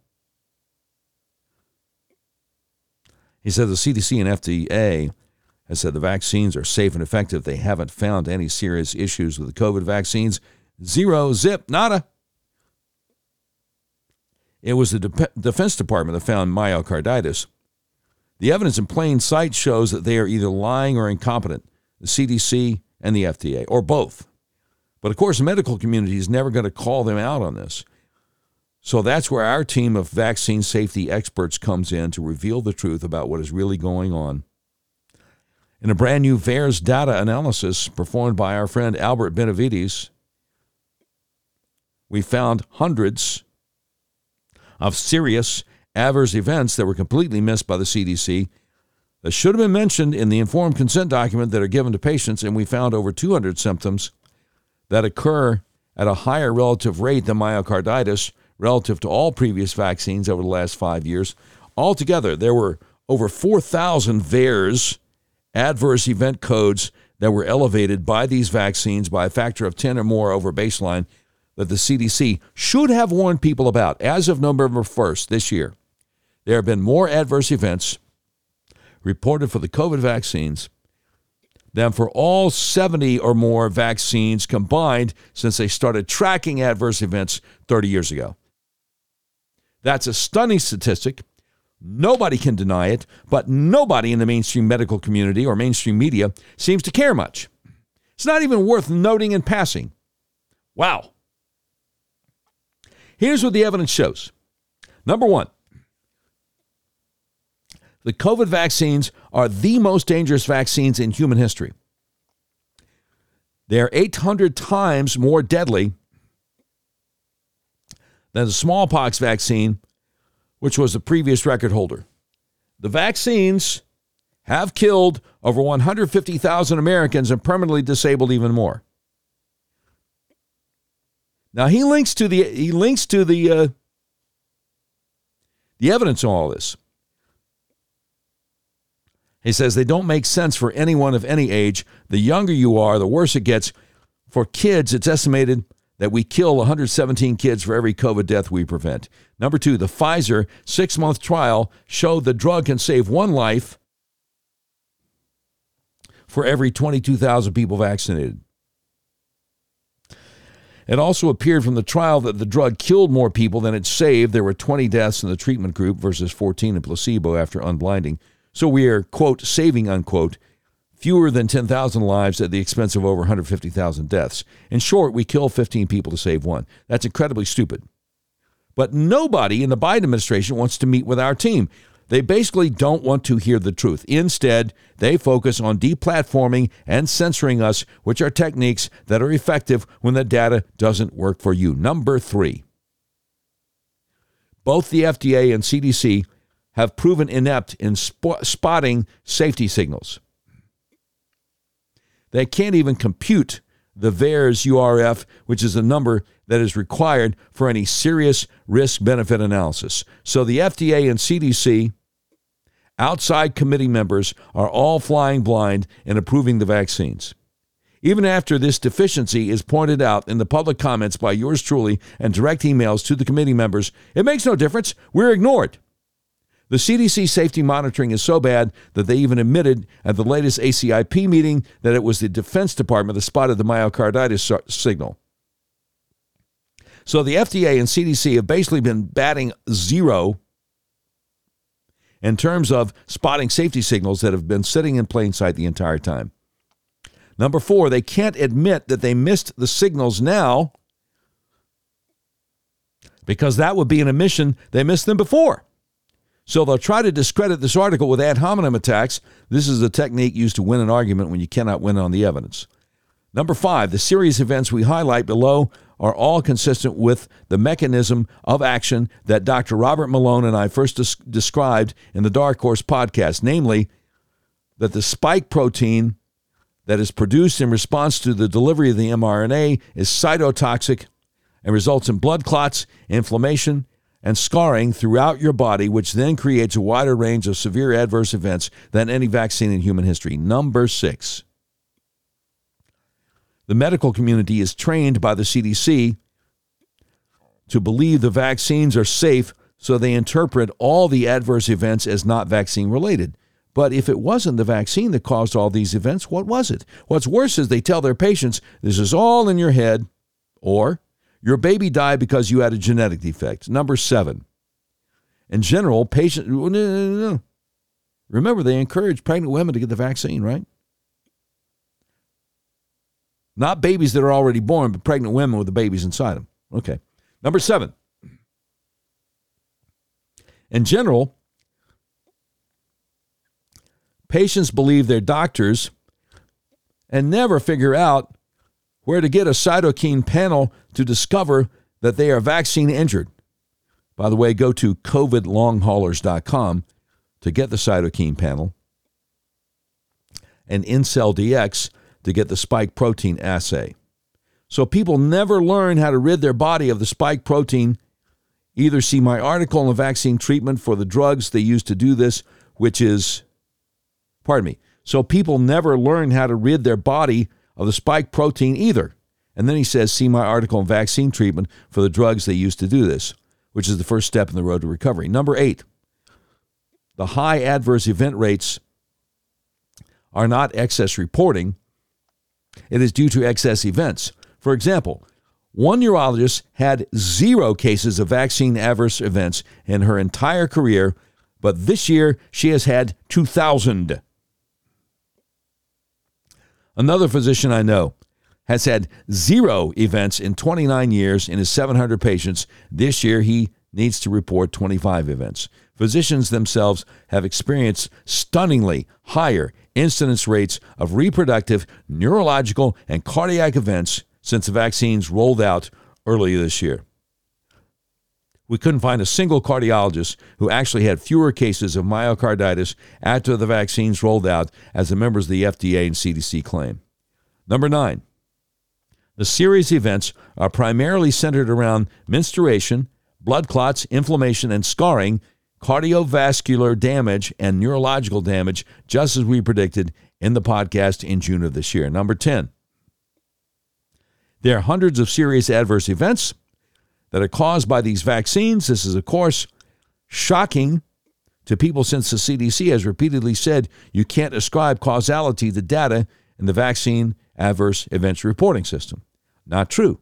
He said the CDC and FDA has said the vaccines are safe and effective. They haven't found any serious issues with the COVID vaccines. Zero, zip, nada. It was the De- Defense Department that found myocarditis. The evidence in plain sight shows that they are either lying or incompetent, the CDC and the FDA, or both. But of course, the medical community is never going to call them out on this. So that's where our team of vaccine safety experts comes in to reveal the truth about what is really going on. In a brand new VAERS data analysis performed by our friend Albert Benavides, we found hundreds of serious adverse events that were completely missed by the CDC that should have been mentioned in the informed consent document that are given to patients, and we found over 200 symptoms that occur at a higher relative rate than myocarditis relative to all previous vaccines over the last five years. Altogether, there were over 4,000 VAERS adverse event codes that were elevated by these vaccines by a factor of 10 or more over baseline that the CDC should have warned people about as of November 1st this year. There have been more adverse events reported for the COVID vaccines than for all 70 or more vaccines combined since they started tracking adverse events 30 years ago. That's a stunning statistic. Nobody can deny it, but nobody in the mainstream medical community or mainstream media seems to care much. It's not even worth noting in passing. Wow. Here's what the evidence shows. Number one, the COVID vaccines are the most dangerous vaccines in human history. They're 800 times more deadly than the smallpox vaccine, which was the previous record holder. The vaccines have killed over 150,000 Americans and permanently disabled even more. Now he links to the he links to the uh, the evidence on all this. He says they don't make sense for anyone of any age. The younger you are, the worse it gets. For kids, it's estimated that we kill 117 kids for every COVID death we prevent. Number two, the Pfizer six month trial showed the drug can save one life for every 22,000 people vaccinated. It also appeared from the trial that the drug killed more people than it saved. There were 20 deaths in the treatment group versus 14 in placebo after unblinding. So we are, quote, saving, unquote, fewer than 10,000 lives at the expense of over 150,000 deaths. In short, we kill 15 people to save one. That's incredibly stupid. But nobody in the Biden administration wants to meet with our team. They basically don't want to hear the truth. Instead, they focus on deplatforming and censoring us, which are techniques that are effective when the data doesn't work for you. Number three, both the FDA and CDC have proven inept in sp- spotting safety signals. They can't even compute the VAERS URF, which is a number that is required for any serious risk benefit analysis. So the FDA and CDC, outside committee members, are all flying blind in approving the vaccines. Even after this deficiency is pointed out in the public comments by yours truly and direct emails to the committee members, it makes no difference. We're ignored. The CDC safety monitoring is so bad that they even admitted at the latest ACIP meeting that it was the Defense Department that spotted the myocarditis signal. So the FDA and CDC have basically been batting zero in terms of spotting safety signals that have been sitting in plain sight the entire time. Number four, they can't admit that they missed the signals now because that would be an admission they missed them before. So they'll try to discredit this article with ad hominem attacks. This is a technique used to win an argument when you cannot win on the evidence. Number five, the series events we highlight below are all consistent with the mechanism of action that Dr. Robert Malone and I first des- described in the Dark Horse podcast, namely that the spike protein that is produced in response to the delivery of the mRNA is cytotoxic and results in blood clots, inflammation, and scarring throughout your body, which then creates a wider range of severe adverse events than any vaccine in human history. Number six, the medical community is trained by the CDC to believe the vaccines are safe, so they interpret all the adverse events as not vaccine related. But if it wasn't the vaccine that caused all these events, what was it? What's worse is they tell their patients this is all in your head, or your baby died because you had a genetic defect. Number seven. In general, patients. No, no, no, Remember, they encourage pregnant women to get the vaccine, right? Not babies that are already born, but pregnant women with the babies inside them. Okay. Number seven. In general, patients believe their doctors and never figure out where to get a cytokine panel to discover that they are vaccine injured. By the way, go to covidlonghaulers.com to get the cytokine panel and InCellDX to get the spike protein assay. So people never learn how to rid their body of the spike protein. Either see my article on the vaccine treatment for the drugs they use to do this, which is, pardon me. So people never learn how to rid their body of the spike protein either. And then he says, see my article on vaccine treatment for the drugs they use to do this, which is the first step in the road to recovery. Number eight, the high adverse event rates are not excess reporting, it is due to excess events. For example, one urologist had zero cases of vaccine adverse events in her entire career, but this year she has had 2,000. Another physician I know has had zero events in 29 years in his 700 patients. This year, he needs to report 25 events. Physicians themselves have experienced stunningly higher incidence rates of reproductive, neurological, and cardiac events since the vaccines rolled out earlier this year. We couldn't find a single cardiologist who actually had fewer cases of myocarditis after the vaccines rolled out as the members of the FDA and CDC claim. Number nine, the serious events are primarily centered around menstruation, blood clots, inflammation, and scarring, cardiovascular damage, and neurological damage, just as we predicted in the podcast in June of this year. Number 10, there are hundreds of serious adverse events that are caused by these vaccines. This is, of course, shocking to people since the CDC has repeatedly said you can't ascribe causality to data in the vaccine adverse events reporting system. Not true.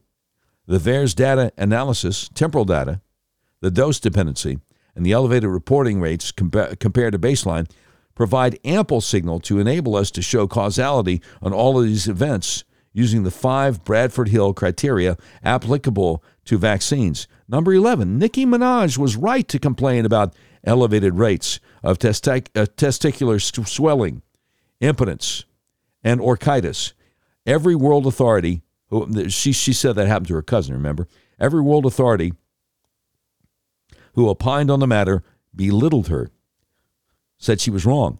The VAERS data analysis, temporal data, the dose dependency, and the elevated reporting rates compa- compared to baseline provide ample signal to enable us to show causality on all of these events using the five Bradford Hill criteria applicable to vaccines. Number 11, Nicki Minaj was right to complain about elevated rates of testi- uh, testicular swelling, impotence, and orchitis. Every world authority, who, she, she said that happened to her cousin, remember? Every world authority who opined on the matter belittled her, said she was wrong.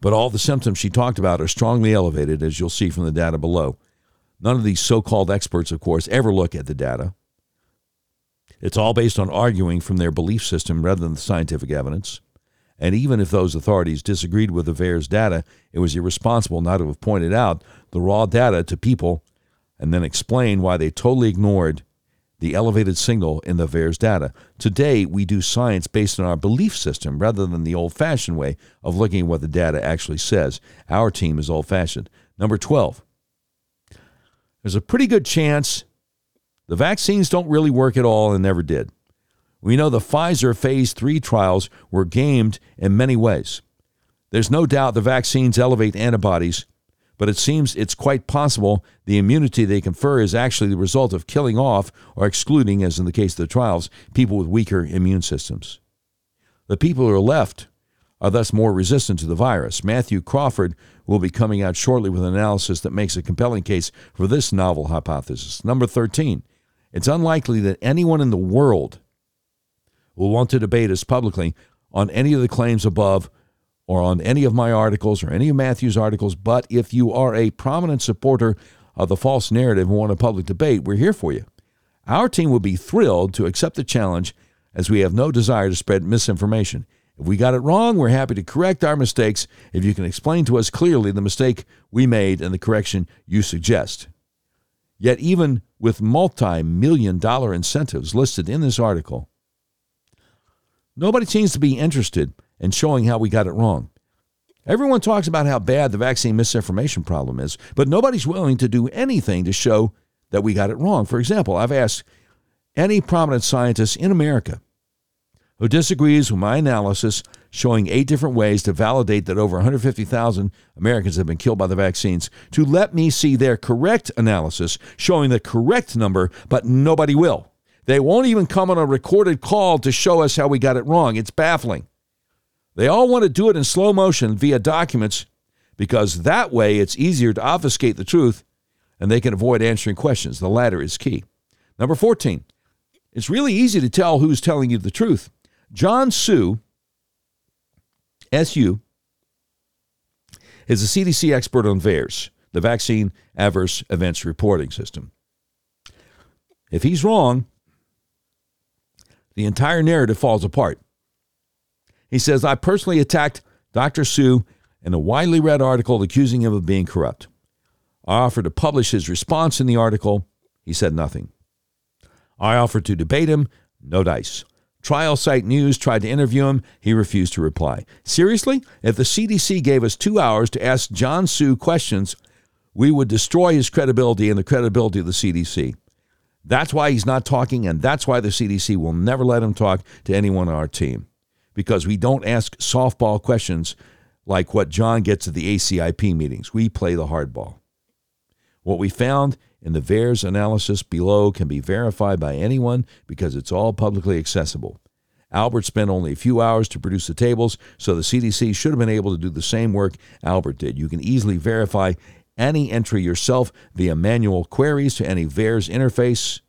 But all the symptoms she talked about are strongly elevated, as you'll see from the data below. None of these so called experts, of course, ever look at the data. It's all based on arguing from their belief system rather than the scientific evidence. And even if those authorities disagreed with the VAERS data, it was irresponsible not to have pointed out the raw data to people and then explain why they totally ignored the elevated signal in the VAERS data. Today, we do science based on our belief system rather than the old fashioned way of looking at what the data actually says. Our team is old fashioned. Number 12, there's a pretty good chance the vaccines don't really work at all and never did. We know the Pfizer phase three trials were gamed in many ways. There's no doubt the vaccines elevate antibodies, but it seems it's quite possible the immunity they confer is actually the result of killing off or excluding, as in the case of the trials, people with weaker immune systems. The people who are left are thus more resistant to the virus. Matthew Crawford will be coming out shortly with an analysis that makes a compelling case for this novel hypothesis. Number 13, it's unlikely that anyone in the world will want to debate us publicly on any of the claims above or on any of my articles or any of Matthew's articles, but if you are a prominent supporter of the false narrative and want a public debate, we're here for you. Our team would be thrilled to accept the challenge as we have no desire to spread misinformation. If we got it wrong, we're happy to correct our mistakes if you can explain to us clearly the mistake we made and the correction you suggest. Yet, even with multi million dollar incentives listed in this article, nobody seems to be interested in showing how we got it wrong. Everyone talks about how bad the vaccine misinformation problem is, but nobody's willing to do anything to show that we got it wrong. For example, I've asked any prominent scientist in America who disagrees with my analysis showing eight different ways to validate that over 150,000 Americans have been killed by the vaccines to let me see their correct analysis showing the correct number, but nobody will. They won't even come on a recorded call to show us how we got it wrong. It's baffling. They all want to do it in slow motion via documents because that way it's easier to obfuscate the truth and they can avoid answering questions. The latter is key. Number 14, it's really easy to tell who's telling you the truth. John Su, SU, is a CDC expert on VAERS, the Vaccine Adverse Events Reporting System. If he's wrong, the entire narrative falls apart. He says, I personally attacked Dr. Su in a widely read article accusing him of being corrupt. I offered to publish his response in the article. He said nothing. I offered to debate him. No dice. Trial Site News tried to interview him. He refused to reply. Seriously? If the CDC gave us two hours to ask John Su questions, we would destroy his credibility and the credibility of the CDC. That's why he's not talking, and that's why the CDC will never let him talk to anyone on our team. Because we don't ask softball questions like what John gets at the ACIP meetings. We play the hardball. What we found in the VAERS analysis below can be verified by anyone because it's all publicly accessible. Albert spent only a few hours to produce the tables, so the CDC should have been able to do the same work Albert did. You can easily verify any entry yourself via manual queries to any VAERS interface.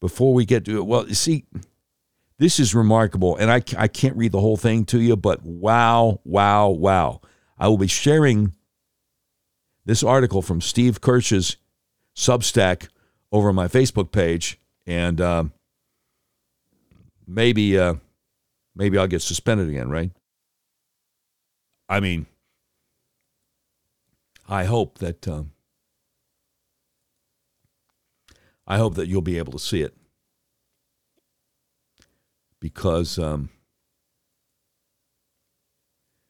Before we get to it, well, you see, this is remarkable, and I, I can't read the whole thing to you, but wow, wow, wow. I will be sharing this article from Steve Kirsch's Substack over my Facebook page, and uh, maybe uh, maybe I'll get suspended again, right? I mean, I hope that um, I hope that you'll be able to see it because um,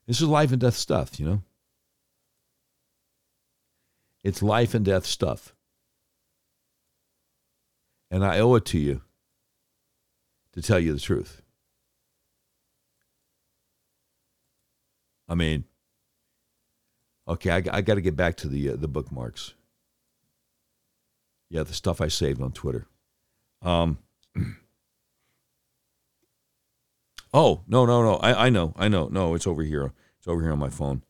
this is life and death stuff, you know. It's life and death stuff, and I owe it to you to tell you the truth. I mean, okay, I, I got to get back to the uh, the bookmarks. Yeah, the stuff I saved on Twitter. Um, oh no no no! I, I know I know no, it's over here. It's over here on my phone.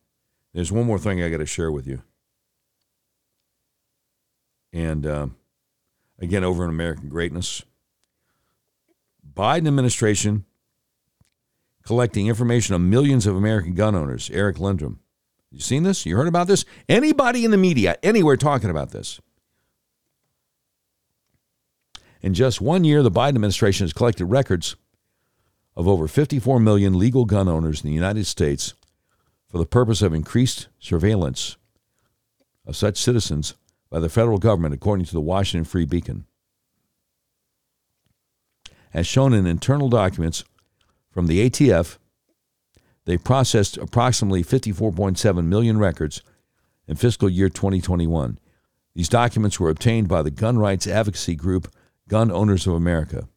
There's one more thing I got to share with you. And um, again, over in American Greatness, Biden administration collecting information on millions of American gun owners. Eric Lendrum. You seen this? You heard about this? Anybody in the media, anywhere talking about this? In just one year, the Biden administration has collected records of over 54 million legal gun owners in the United States for the purpose of increased surveillance of such citizens by the federal government, according to the Washington Free Beacon. As shown in internal documents from the ATF, they processed approximately 54.7 million records in fiscal year 2021. These documents were obtained by the gun rights advocacy group Gun Owners of America.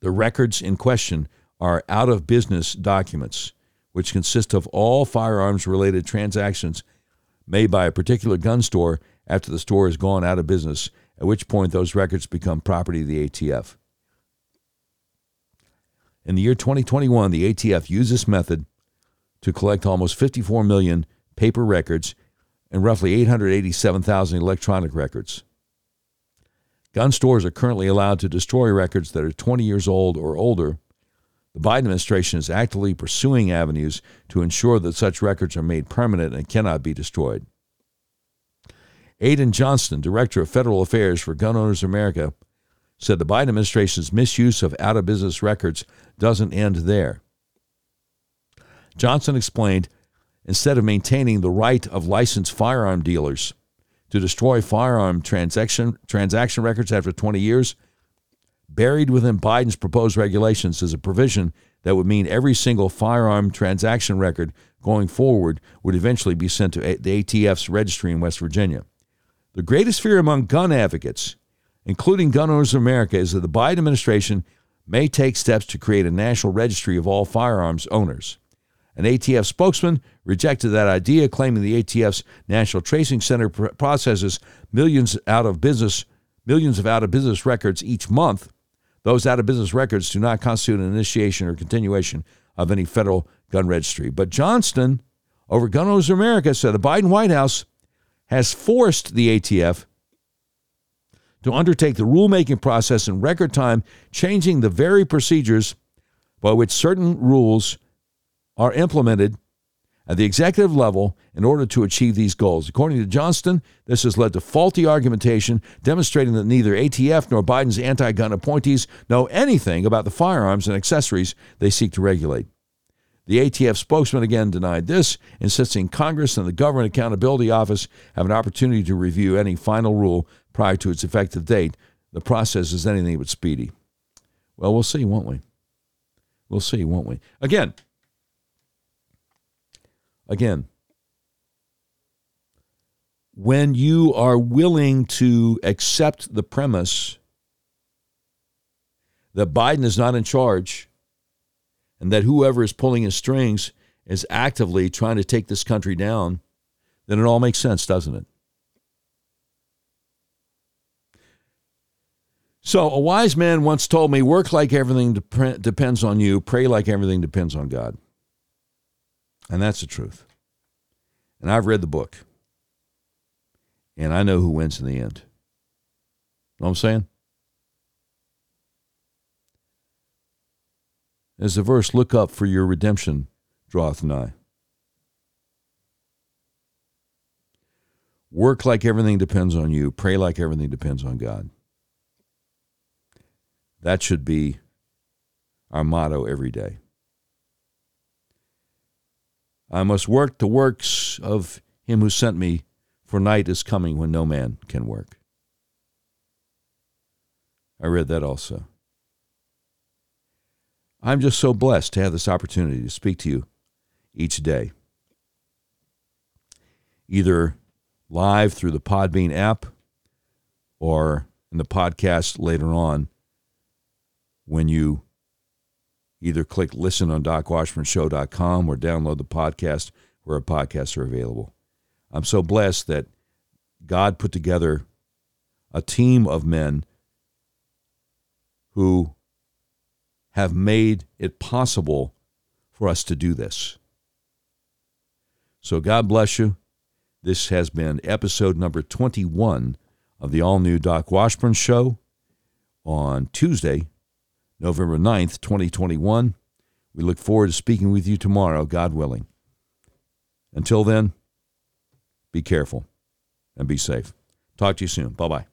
The records in question are out of business documents, which consist of all firearms related transactions made by a particular gun store after the store has gone out of business, at which point those records become property of the ATF. In the year 2021, the ATF used this method to collect almost 54 million paper records and roughly 887,000 electronic records. Gun stores are currently allowed to destroy records that are 20 years old or older. The Biden administration is actively pursuing avenues to ensure that such records are made permanent and cannot be destroyed. Aidan Johnston, Director of Federal Affairs for Gun Owners America, said the Biden administration's misuse of out of business records doesn't end there. Johnson explained instead of maintaining the right of licensed firearm dealers to destroy firearm transaction, transaction records after 20 years, buried within Biden's proposed regulations is a provision that would mean every single firearm transaction record going forward would eventually be sent to the ATF's registry in West Virginia. The greatest fear among gun advocates, including Gun Owners of America, is that the Biden administration may take steps to create a national registry of all firearms owners. An ATF spokesman rejected that idea, claiming the ATF's National Tracing Center processes millions out of business millions of out of business records each month. Those out of business records do not constitute an initiation or continuation of any federal gun registry. But Johnston, over Gun Owners America, said the Biden White House has forced the ATF to undertake the rulemaking process in record time, changing the very procedures by which certain rules are implemented at the executive level in order to achieve these goals. According to Johnston, this has led to faulty argumentation demonstrating that neither ATF nor Biden's anti gun appointees know anything about the firearms and accessories they seek to regulate. The ATF spokesman again denied this, insisting Congress and the Government Accountability Office have an opportunity to review any final rule prior to its effective date. The process is anything but speedy. Well, we'll see, won't we? We'll see, won't we? Again, again, when you are willing to accept the premise that Biden is not in charge and that whoever is pulling his strings is actively trying to take this country down, then it all makes sense, doesn't it? So, a wise man once told me work like everything dep- depends on you, pray like everything depends on God. And that's the truth. And I've read the book. And I know who wins in the end. Know what I'm saying? As the verse, look up for your redemption draweth nigh. Work like everything depends on you. Pray like everything depends on God. That should be our motto every day. I must work the works of him who sent me, for night is coming when no man can work. I read that also. I'm just so blessed to have this opportunity to speak to you each day, either live through the Podbean app or in the podcast later on when you either click listen on docwashburnshow.com or download the podcast where our podcasts are available. I'm so blessed that God put together a team of men who have made it possible for us to do this. So God bless you. This has been episode number 21 of the all new Doc Washburn Show on Tuesday, November 9th, 2021. We look forward to speaking with you tomorrow, God willing. Until then, be careful and be safe. Talk to you soon. Bye bye.